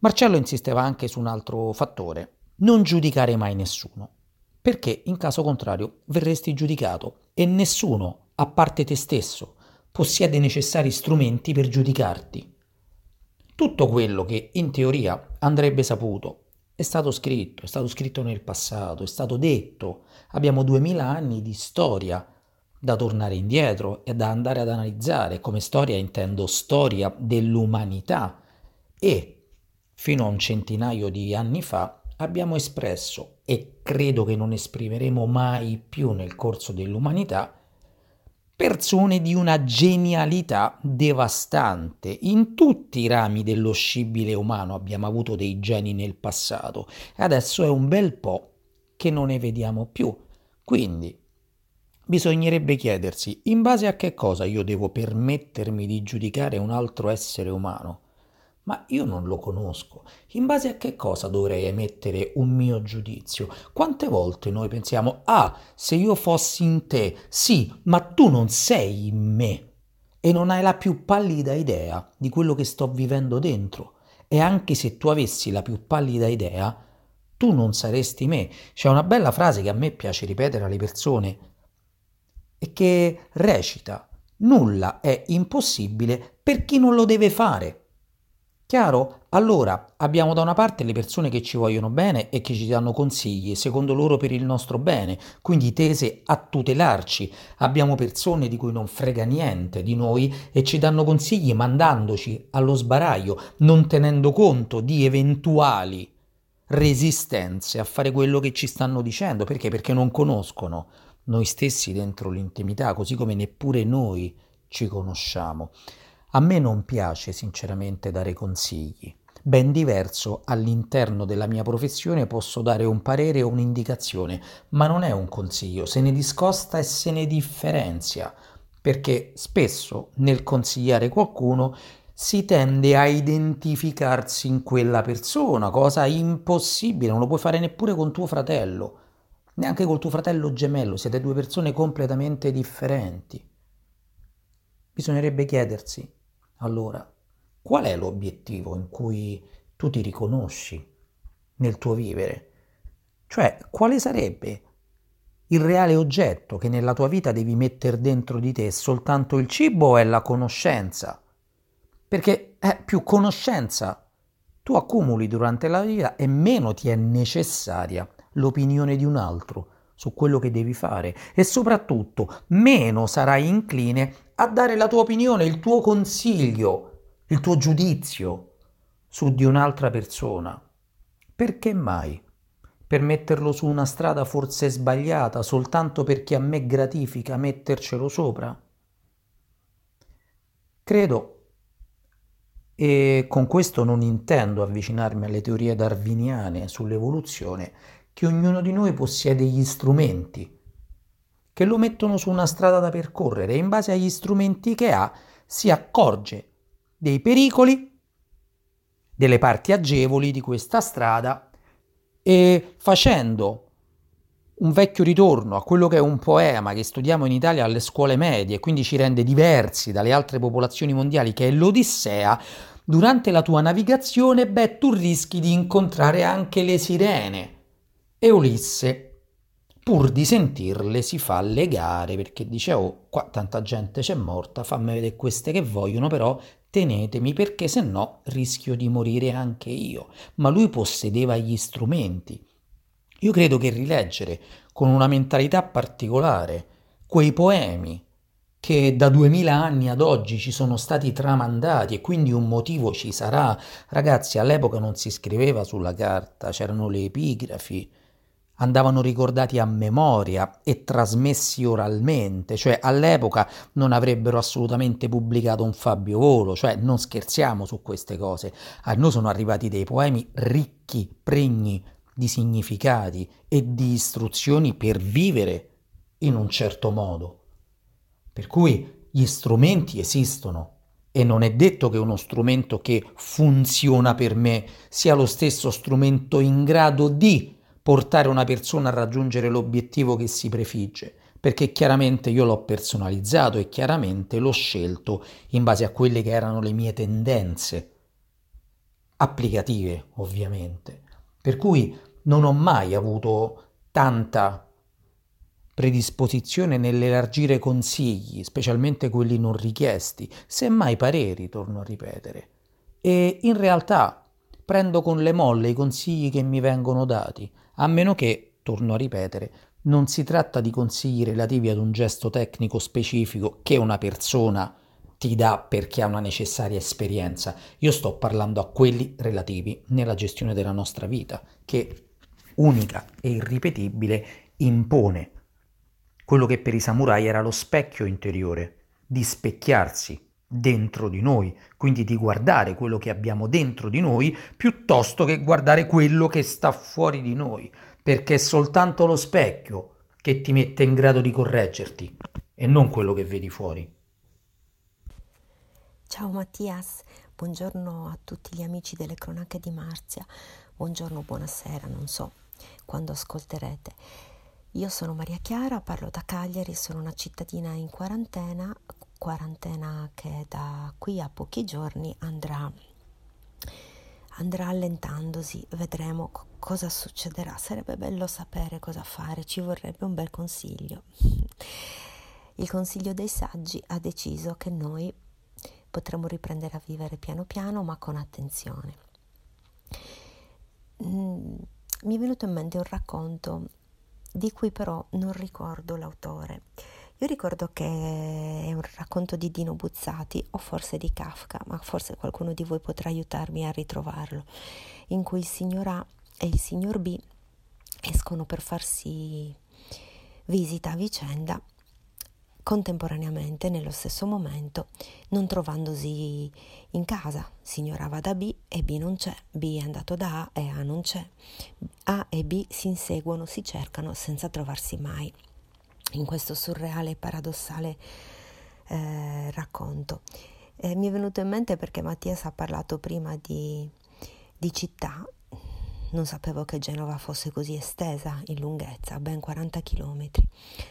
Marcello insisteva anche su un altro fattore, non giudicare mai nessuno, perché in caso contrario verresti giudicato e nessuno, a parte te stesso, possiede i necessari strumenti per giudicarti. Tutto quello che in teoria andrebbe saputo è stato scritto, è stato scritto nel passato, è stato detto. Abbiamo duemila anni di storia da tornare indietro e da andare ad analizzare. Come storia intendo storia dell'umanità e fino a un centinaio di anni fa abbiamo espresso e credo che non esprimeremo mai più nel corso dell'umanità persone di una genialità devastante. In tutti i rami dello scibile umano abbiamo avuto dei geni nel passato e adesso è un bel po' che non ne vediamo più. Quindi Bisognerebbe chiedersi in base a che cosa io devo permettermi di giudicare un altro essere umano. Ma io non lo conosco. In base a che cosa dovrei emettere un mio giudizio? Quante volte noi pensiamo, ah, se io fossi in te, sì, ma tu non sei in me e non hai la più pallida idea di quello che sto vivendo dentro. E anche se tu avessi la più pallida idea, tu non saresti me. C'è una bella frase che a me piace ripetere alle persone e che recita nulla è impossibile per chi non lo deve fare. Chiaro? Allora abbiamo da una parte le persone che ci vogliono bene e che ci danno consigli, secondo loro per il nostro bene, quindi tese a tutelarci. Abbiamo persone di cui non frega niente di noi e ci danno consigli mandandoci allo sbaraglio, non tenendo conto di eventuali resistenze a fare quello che ci stanno dicendo. Perché? Perché non conoscono noi stessi dentro l'intimità, così come neppure noi ci conosciamo. A me non piace sinceramente dare consigli. Ben diverso all'interno della mia professione posso dare un parere o un'indicazione, ma non è un consiglio, se ne discosta e se ne differenzia, perché spesso nel consigliare qualcuno si tende a identificarsi in quella persona, cosa impossibile, non lo puoi fare neppure con tuo fratello, neanche col tuo fratello gemello, siete due persone completamente differenti. Bisognerebbe chiedersi allora, qual è l'obiettivo in cui tu ti riconosci nel tuo vivere? Cioè, quale sarebbe il reale oggetto che nella tua vita devi mettere dentro di te? Soltanto il cibo o è la conoscenza? Perché eh, più conoscenza tu accumuli durante la vita e meno ti è necessaria l'opinione di un altro su quello che devi fare e soprattutto meno sarai incline a dare la tua opinione, il tuo consiglio, il tuo giudizio su di un'altra persona. Perché mai? Per metterlo su una strada forse sbagliata soltanto perché a me gratifica mettercelo sopra? Credo, e con questo non intendo avvicinarmi alle teorie darwiniane sull'evoluzione, che ognuno di noi possiede gli strumenti che lo mettono su una strada da percorrere e in base agli strumenti che ha si accorge dei pericoli, delle parti agevoli di questa strada e facendo un vecchio ritorno a quello che è un poema che studiamo in Italia alle scuole medie quindi ci rende diversi dalle altre popolazioni mondiali che è l'Odissea, durante la tua navigazione, beh, tu rischi di incontrare anche le sirene. E Ulisse pur di sentirle si fa legare perché dice oh qua tanta gente c'è morta fammi vedere queste che vogliono però tenetemi perché se no rischio di morire anche io. Ma lui possedeva gli strumenti. Io credo che rileggere con una mentalità particolare quei poemi che da duemila anni ad oggi ci sono stati tramandati e quindi un motivo ci sarà. Ragazzi, all'epoca non si scriveva sulla carta, c'erano le epigrafi, andavano ricordati a memoria e trasmessi oralmente, cioè all'epoca non avrebbero assolutamente pubblicato un Fabio Volo, cioè non scherziamo su queste cose. A noi sono arrivati dei poemi ricchi, pregni di significati e di istruzioni per vivere in un certo modo. Per cui gli strumenti esistono e non è detto che uno strumento che funziona per me sia lo stesso strumento in grado di portare una persona a raggiungere l'obiettivo che si prefigge, perché chiaramente io l'ho personalizzato e chiaramente l'ho scelto in base a quelle che erano le mie tendenze applicative, ovviamente. Per cui non ho mai avuto tanta predisposizione nell'elargire consigli, specialmente quelli non richiesti, semmai pareri, torno a ripetere. E in realtà prendo con le molle i consigli che mi vengono dati, a meno che, torno a ripetere, non si tratta di consigli relativi ad un gesto tecnico specifico che una persona ti dà perché ha una necessaria esperienza. Io sto parlando a quelli relativi nella gestione della nostra vita, che unica e irripetibile impone quello che per i samurai era lo specchio interiore, di specchiarsi dentro di noi, quindi di guardare quello che abbiamo dentro di noi piuttosto che guardare quello che sta fuori di noi, perché è soltanto lo specchio che ti mette in grado di correggerti e non quello che vedi fuori. Ciao Mattias, buongiorno a tutti gli amici delle cronache di Marzia, buongiorno, buonasera, non so quando ascolterete. Io sono Maria Chiara, parlo da Cagliari, sono una cittadina in quarantena quarantena che da qui a pochi giorni andrà, andrà allentandosi, vedremo co- cosa succederà. Sarebbe bello sapere cosa fare, ci vorrebbe un bel consiglio. Il Consiglio dei Saggi ha deciso che noi potremo riprendere a vivere piano piano ma con attenzione. Mm, mi è venuto in mente un racconto di cui però non ricordo l'autore. Io ricordo che è un racconto di Dino Buzzati o forse di Kafka, ma forse qualcuno di voi potrà aiutarmi a ritrovarlo, in cui il signor A e il signor B escono per farsi visita a vicenda contemporaneamente nello stesso momento, non trovandosi in casa. Signora va da B e B non c'è, B è andato da A e A non c'è. A e B si inseguono, si cercano senza trovarsi mai. In questo surreale e paradossale eh, racconto. Eh, mi è venuto in mente perché Mattias ha parlato prima di, di città non sapevo che Genova fosse così estesa in lunghezza, ben 40 km,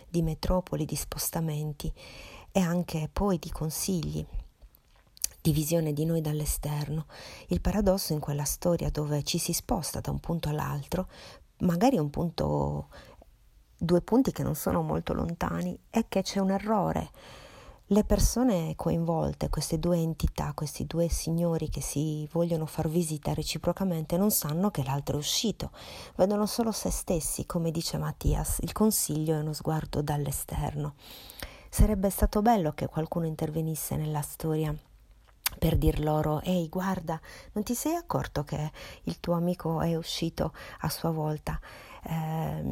di metropoli, di spostamenti e anche poi di consigli, di visione di noi dall'esterno. Il paradosso in quella storia dove ci si sposta da un punto all'altro, magari un punto, due punti che non sono molto lontani, è che c'è un errore le persone coinvolte, queste due entità, questi due signori che si vogliono far visita reciprocamente, non sanno che l'altro è uscito, vedono solo se stessi, come dice Mattias, il consiglio è uno sguardo dall'esterno. Sarebbe stato bello che qualcuno intervenisse nella storia per dir loro, ehi guarda, non ti sei accorto che il tuo amico è uscito a sua volta? Eh,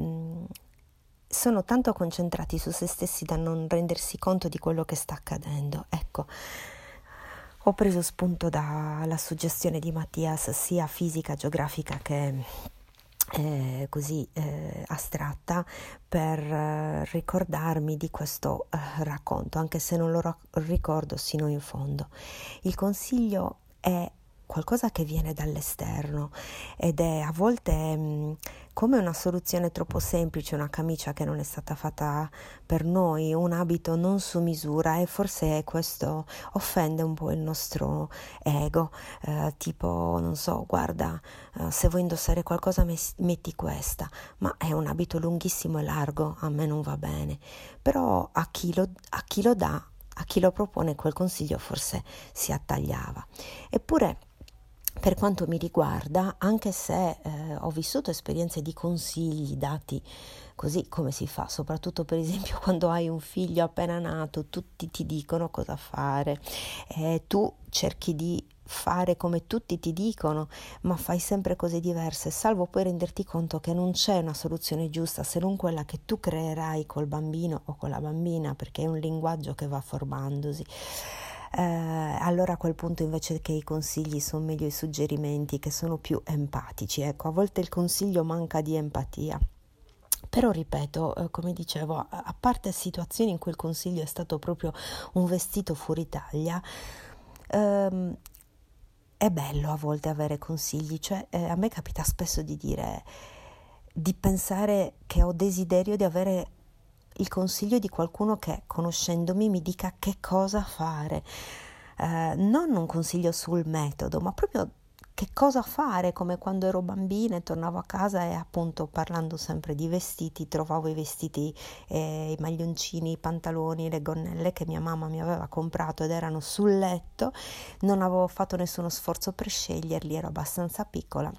sono tanto concentrati su se stessi da non rendersi conto di quello che sta accadendo. Ecco, ho preso spunto dalla suggestione di Mattias, sia fisica, geografica che eh, così eh, astratta, per eh, ricordarmi di questo eh, racconto, anche se non lo ricordo sino in fondo. Il consiglio è qualcosa che viene dall'esterno ed è a volte mh, mm, come una soluzione troppo semplice, una camicia che non è stata fatta per noi, un abito non su misura e forse questo offende un po' il nostro ego, eh, tipo non so, guarda, eh, se vuoi indossare qualcosa metti questa, ma è un abito lunghissimo e largo, a me non va bene, però a chi lo, a chi lo dà a chi lo propone quel consiglio forse si attagliava. Eppure per quanto mi riguarda, anche se eh, ho vissuto esperienze di consigli dati così come si fa, soprattutto per esempio quando hai un figlio appena nato, tutti ti dicono cosa fare, eh, tu cerchi di fare come tutti ti dicono, ma fai sempre cose diverse, salvo poi renderti conto che non c'è una soluzione giusta se non quella che tu creerai col bambino o con la bambina, perché è un linguaggio che va formandosi eh, allora a quel punto invece che i consigli sono meglio i suggerimenti che sono più empatici. Ecco, a volte il consiglio manca di empatia. Però ripeto, eh, come dicevo, a parte situazioni in cui il consiglio è stato proprio un vestito fuori taglia, ehm, è bello a volte avere consigli, cioè eh, a me capita spesso di dire, di pensare che ho desiderio di avere il consiglio di qualcuno che conoscendomi mi dica che cosa fare. Eh, non un consiglio sul metodo, ma proprio che cosa fare, come quando ero bambina e tornavo a casa e appunto parlando sempre di vestiti, trovavo i vestiti, eh, i maglioncini, i pantaloni, le gonnelle che mia mamma mi aveva comprato ed erano sul letto, non avevo fatto nessuno sforzo per sceglierli, ero abbastanza piccola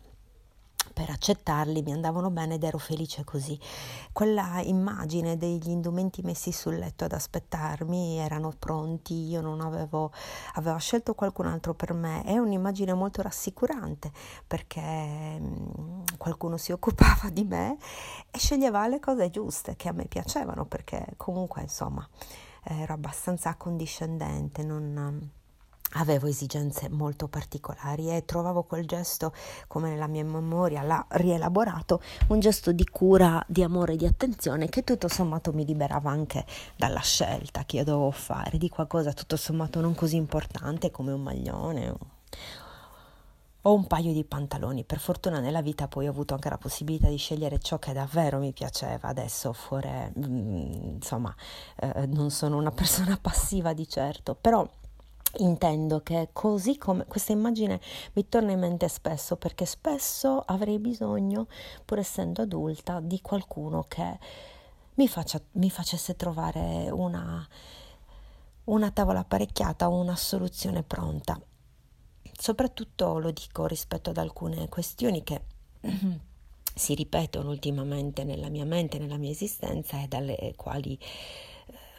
per accettarli, mi andavano bene ed ero felice così. Quella immagine degli indumenti messi sul letto ad aspettarmi erano pronti, io non avevo, avevo scelto qualcun altro per me, è un'immagine molto rassicurante perché mm, qualcuno si occupava di me e sceglieva le cose giuste che a me piacevano perché comunque insomma ero abbastanza accondiscendente, non avevo esigenze molto particolari e trovavo quel gesto, come nella mia memoria l'ha rielaborato, un gesto di cura, di amore, di attenzione che tutto sommato mi liberava anche dalla scelta che io dovevo fare di qualcosa tutto sommato non così importante come un maglione o un paio di pantaloni. Per fortuna nella vita poi ho avuto anche la possibilità di scegliere ciò che davvero mi piaceva. Adesso fuori, mm, insomma, eh, non sono una persona passiva di certo, però Intendo che così come questa immagine mi torna in mente spesso perché spesso avrei bisogno, pur essendo adulta, di qualcuno che mi, faccia, mi facesse trovare una, una tavola apparecchiata o una soluzione pronta. Soprattutto lo dico rispetto ad alcune questioni che si ripetono ultimamente nella mia mente, nella mia esistenza e dalle quali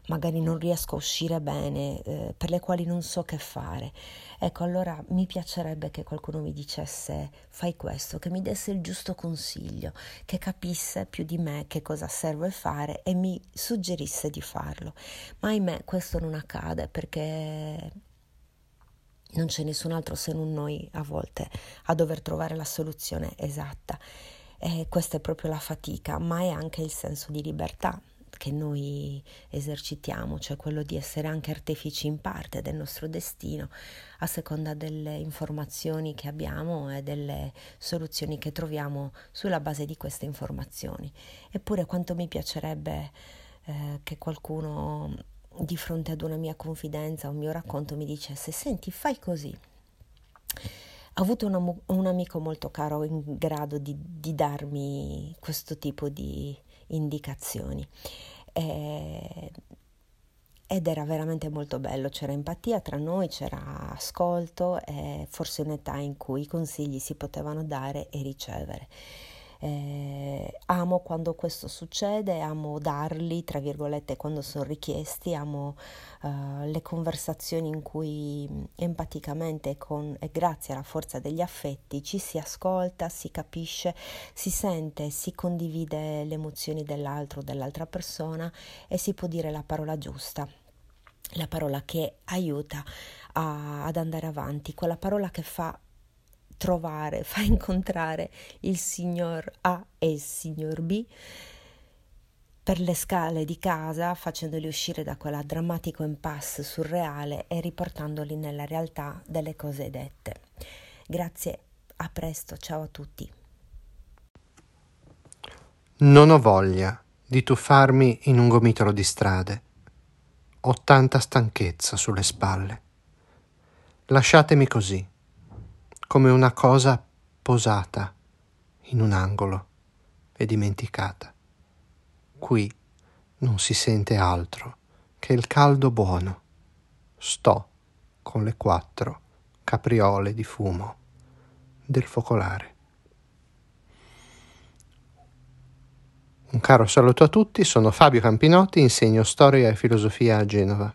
magari non riesco a uscire bene, eh, per le quali non so che fare. Ecco, allora mi piacerebbe che qualcuno mi dicesse fai questo, che mi desse il giusto consiglio, che capisse più di me che cosa serve fare e mi suggerisse di farlo. Ma ahimè questo non accade perché non c'è nessun altro se non noi a volte a dover trovare la soluzione esatta. E questa è proprio la fatica, ma è anche il senso di libertà che noi esercitiamo, cioè quello di essere anche artefici in parte del nostro destino, a seconda delle informazioni che abbiamo e delle soluzioni che troviamo sulla base di queste informazioni. Eppure quanto mi piacerebbe eh, che qualcuno di fronte ad una mia confidenza, un mio racconto mi dicesse, senti, fai così ho avuto un, un, amico molto caro in grado di, di darmi questo tipo di indicazioni. E, ed era veramente molto bello, c'era empatia tra noi, c'era ascolto e forse un'età in cui i consigli si potevano dare e ricevere. Eh, amo quando questo succede, amo darli, tra virgolette, quando sono richiesti, amo uh, le conversazioni in cui empaticamente con, e grazie alla forza degli affetti ci si ascolta, si capisce, si sente, si condivide le emozioni dell'altro, dell'altra persona e si può dire la parola giusta la parola che aiuta a, ad andare avanti, quella parola che fa trovare, fa incontrare il signor A e il signor B per le scale di casa, facendoli uscire da quella drammatico impasse surreale e riportandoli nella realtà delle cose dette. Grazie, a presto, ciao a tutti. Non ho voglia di tuffarmi in un gomitolo di strade. Ho tanta stanchezza sulle spalle. Lasciatemi così come una cosa posata in un angolo e dimenticata. Qui non si sente altro che il caldo buono. Sto con le quattro capriole di fumo del focolare. Un caro saluto a tutti, sono Fabio Campinotti, insegno storia e filosofia a Genova.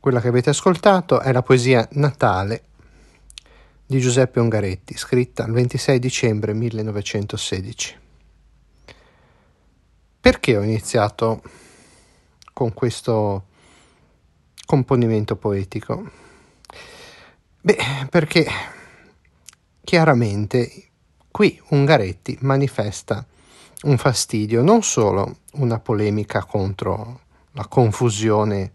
Quella che avete ascoltato è la poesia Natale di Giuseppe Ungaretti, scritta il 26 dicembre 1916. Perché ho iniziato con questo componimento poetico? Beh, perché chiaramente qui Ungaretti manifesta un fastidio, non solo una polemica contro la confusione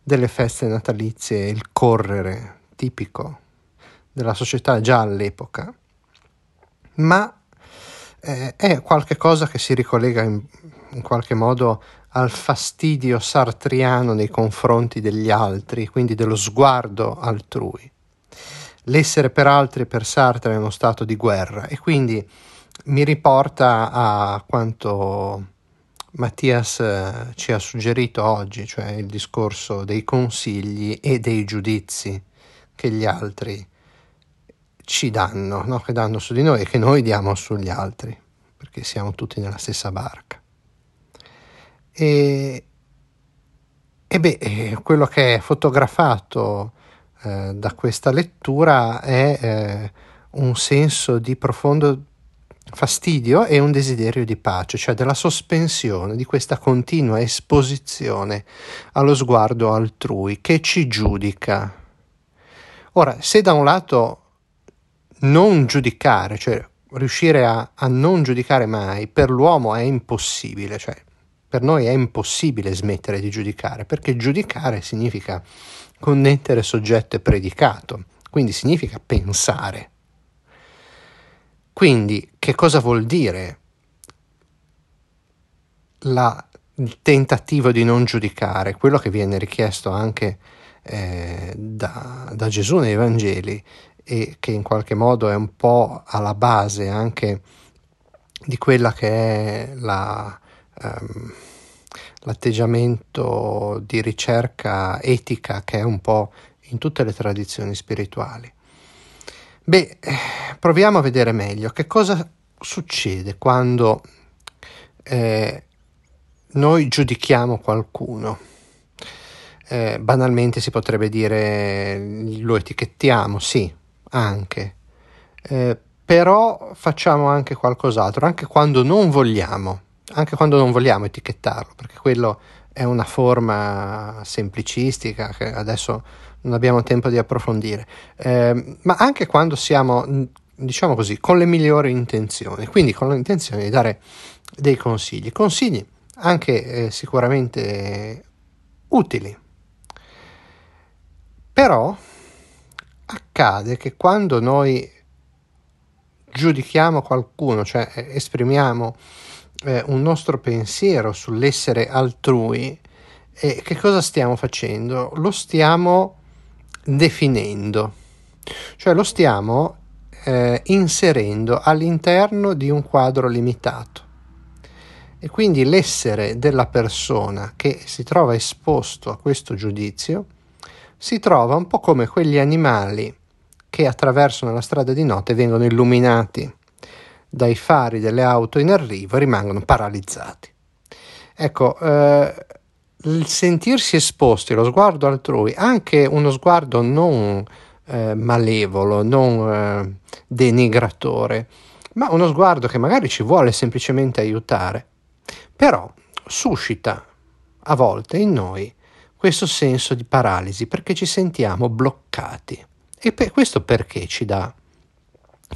delle feste natalizie il correre tipico della società già all'epoca, ma eh, è qualcosa che si ricollega in, in qualche modo al fastidio sartriano nei confronti degli altri, quindi dello sguardo altrui. L'essere per altri per Sartre è uno stato di guerra e quindi mi riporta a quanto Mattias eh, ci ha suggerito oggi, cioè il discorso dei consigli e dei giudizi che gli altri ci danno, no? che danno su di noi e che noi diamo sugli altri, perché siamo tutti nella stessa barca. E, e beh, eh, quello che è fotografato eh, da questa lettura è eh, un senso di profondo fastidio e un desiderio di pace, cioè della sospensione di questa continua esposizione allo sguardo altrui che ci giudica. Ora, se da un lato non giudicare, cioè riuscire a, a, non giudicare mai, per l'uomo è impossibile, cioè per noi è impossibile smettere di giudicare, perché giudicare significa connettere soggetto e predicato, quindi significa pensare. Quindi che cosa vuol dire la, il tentativo di non giudicare, quello che viene richiesto anche eh, da, da Gesù nei Vangeli, e che in qualche modo è un po' alla base anche di quella che è la, um, l'atteggiamento di ricerca etica che è un po' in tutte le tradizioni spirituali. Beh, proviamo a vedere meglio che cosa succede quando eh, noi giudichiamo qualcuno. Eh, banalmente si potrebbe dire lo etichettiamo, sì, anche, eh, però facciamo anche qualcos'altro, anche quando non vogliamo, anche quando non vogliamo etichettarlo, perché quello è una forma semplicistica che adesso non abbiamo tempo di approfondire, eh, ma anche quando siamo, diciamo così, con le migliori intenzioni, quindi con l'intenzione di dare dei consigli, consigli anche eh, sicuramente utili. Però accade che quando noi giudichiamo qualcuno, cioè eh, esprimiamo eh, un nostro pensiero sull'essere altrui, eh, che cosa stiamo facendo? Lo stiamo definendo, cioè lo stiamo eh, inserendo all'interno di un quadro limitato. E quindi l'essere della persona che si trova esposto a questo giudizio si trova un po' come quegli animali che attraversano la strada di notte e vengono illuminati dai fari delle auto in arrivo e rimangono paralizzati. Ecco, eh, il sentirsi esposti allo sguardo altrui, anche uno sguardo non eh, malevolo, non eh, denigratore, ma uno sguardo che magari ci vuole semplicemente aiutare, però suscita a volte in noi questo senso di paralisi perché ci sentiamo bloccati. E per questo perché ci dà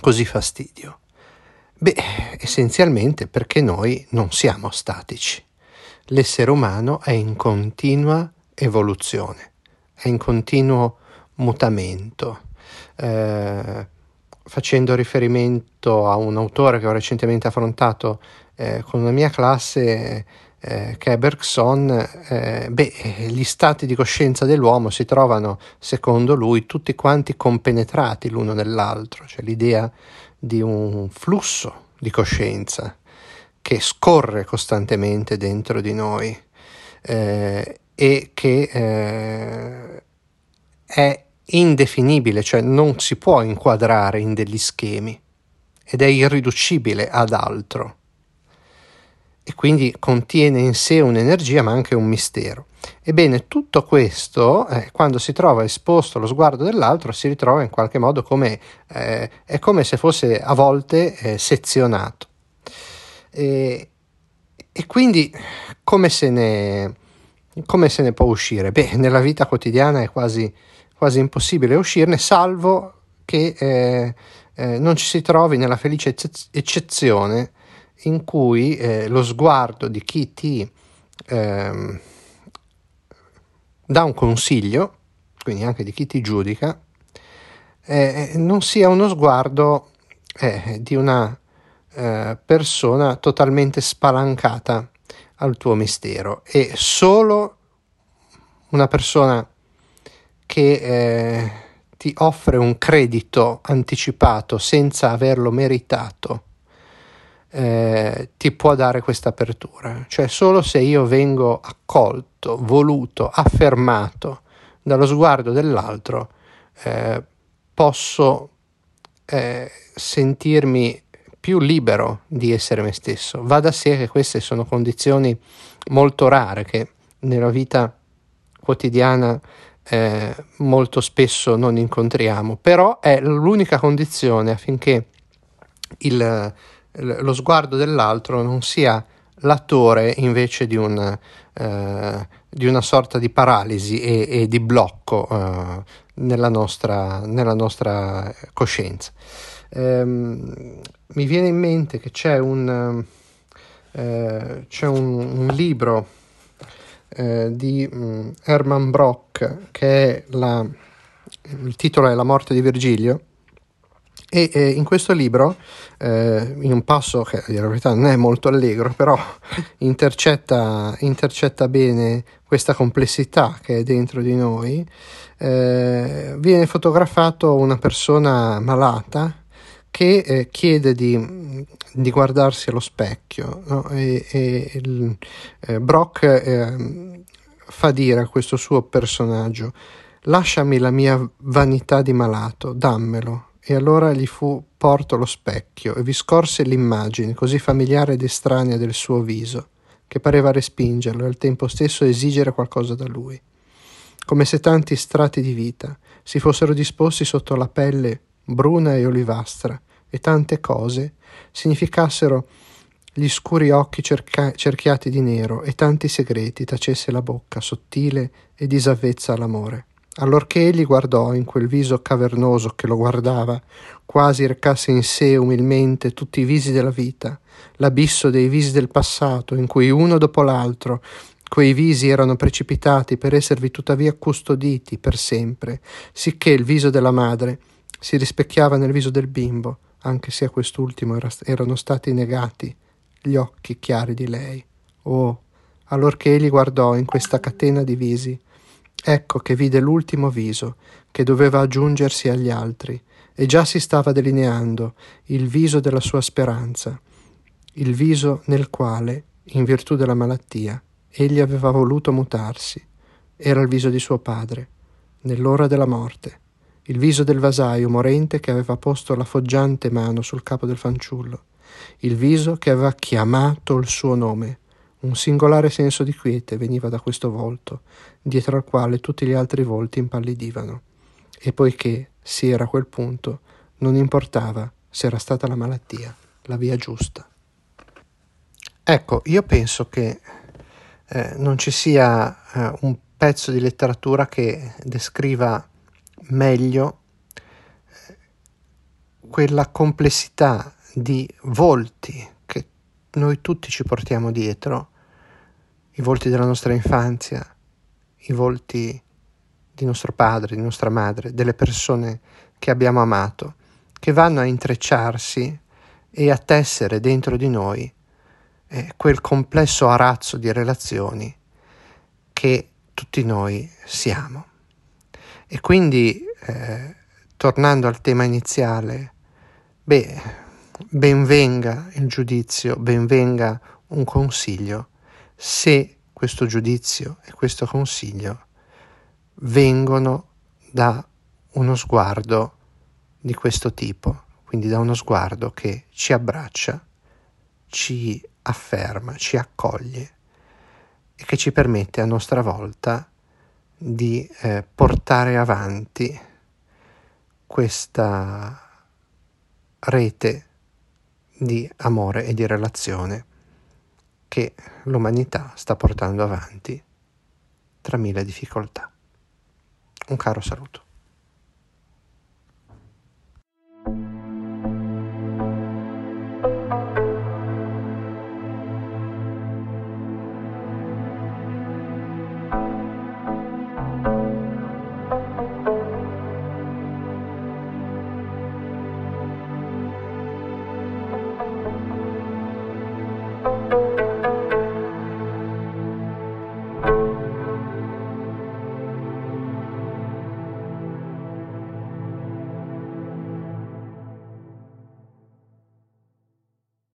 così fastidio? Beh, essenzialmente perché noi non siamo statici. L'essere umano è in continua evoluzione, è in continuo mutamento. Eh, facendo riferimento a un autore che ho recentemente affrontato eh, con una mia classe, eh, che è Bergson, eh, beh, gli stati di coscienza dell'uomo si trovano, secondo lui, tutti quanti compenetrati l'uno nell'altro, cioè l'idea di un flusso di coscienza che scorre costantemente dentro di noi eh, e che eh, è indefinibile, cioè non si può inquadrare in degli schemi ed è irriducibile ad altro e quindi contiene in sé un'energia ma anche un mistero. Ebbene, tutto questo, eh, quando si trova esposto allo sguardo dell'altro, si ritrova in qualche modo come, eh, è come se fosse a volte eh, sezionato. E, e, quindi come se, ne, come se ne può uscire? Beh, nella vita quotidiana è quasi quasi impossibile uscirne, salvo che eh, eh, non ci si trovi nella felice eccezione in cui eh, lo sguardo di chi ti ehm, dà un consiglio, quindi anche di chi ti giudica, eh, non sia uno sguardo eh, di una eh, persona totalmente spalancata al tuo mistero. E solo una persona che eh, ti offre un credito anticipato senza averlo meritato, eh, ti può dare questa apertura. Cioè solo se io vengo accolto, voluto, affermato dallo sguardo dell'altro, eh, posso eh, sentirmi più libero di essere me stesso. Va da sé che queste sono condizioni molto rare che nella vita quotidiana eh, molto spesso non incontriamo, però è l'unica condizione affinché il, lo sguardo dell'altro non sia l'attore invece di, un, eh, di una sorta di paralisi e, e di blocco eh, nella, nostra, nella, nostra, coscienza. Ehm, mi viene in mente che c'è un, eh, c'è un, un libro eh, di mh, mm, Herman Brock, che è la, il titolo è La morte di Virgilio. E eh, in questo libro, eh, in un passo che in realtà non è molto allegro, però intercetta, intercetta bene questa complessità che è dentro di noi, eh, viene fotografato una persona malata che eh, chiede di, di, guardarsi allo specchio no? e, e il, eh, Brock eh, fa dire a questo suo personaggio lasciami la mia vanità di malato, dammelo. E allora gli fu porto lo specchio e vi scorse l'immagine così familiare ed estranea del suo viso, che pareva respingerlo e al tempo stesso esigere qualcosa da lui, come se tanti strati di vita si fossero disposti sotto la pelle bruna e olivastra e tante cose significassero gli scuri occhi cerca- cerchiati di nero e tanti segreti tacesse la bocca sottile e disavvezza all'amore. Allorché egli guardò in quel viso cavernoso che lo guardava, quasi recasse in sé umilmente tutti i visi della vita, l'abisso dei visi del passato, in cui uno dopo l'altro quei visi erano precipitati per esservi tuttavia custoditi per sempre, sicché il viso della madre si rispecchiava nel viso del bimbo, anche se a quest'ultimo era, erano stati negati gli occhi chiari di lei. Oh, allorché egli guardò in questa catena di visi, Ecco che vide l'ultimo viso, che doveva aggiungersi agli altri, e già si stava delineando il viso della sua speranza, il viso nel quale, in virtù della malattia, egli aveva voluto mutarsi. Era il viso di suo padre, nell'ora della morte, il viso del vasaio morente che aveva posto la foggiante mano sul capo del fanciullo, il viso che aveva chiamato il suo nome, un singolare senso di quiete veniva da questo volto, dietro al quale tutti gli altri volti impallidivano. E poiché si era a quel punto, non importava se era stata la malattia la via giusta. Ecco, io penso che eh, non ci sia eh, un pezzo di letteratura che descriva meglio eh, quella complessità di volti noi tutti ci portiamo dietro i volti della nostra infanzia, i volti di nostro padre, di nostra madre, delle persone che abbiamo amato, che vanno a intrecciarsi e a tessere dentro di noi eh, quel complesso arazzo di relazioni che tutti noi siamo. E quindi, eh, tornando al tema iniziale, beh, benvenga il giudizio, benvenga un consiglio, se questo giudizio e questo consiglio vengono da uno sguardo di questo tipo, quindi da uno sguardo che ci abbraccia, ci afferma, ci accoglie e che ci permette a nostra volta di eh, portare avanti questa rete di amore e di relazione che l'umanità sta portando avanti tra mille difficoltà. Un caro saluto.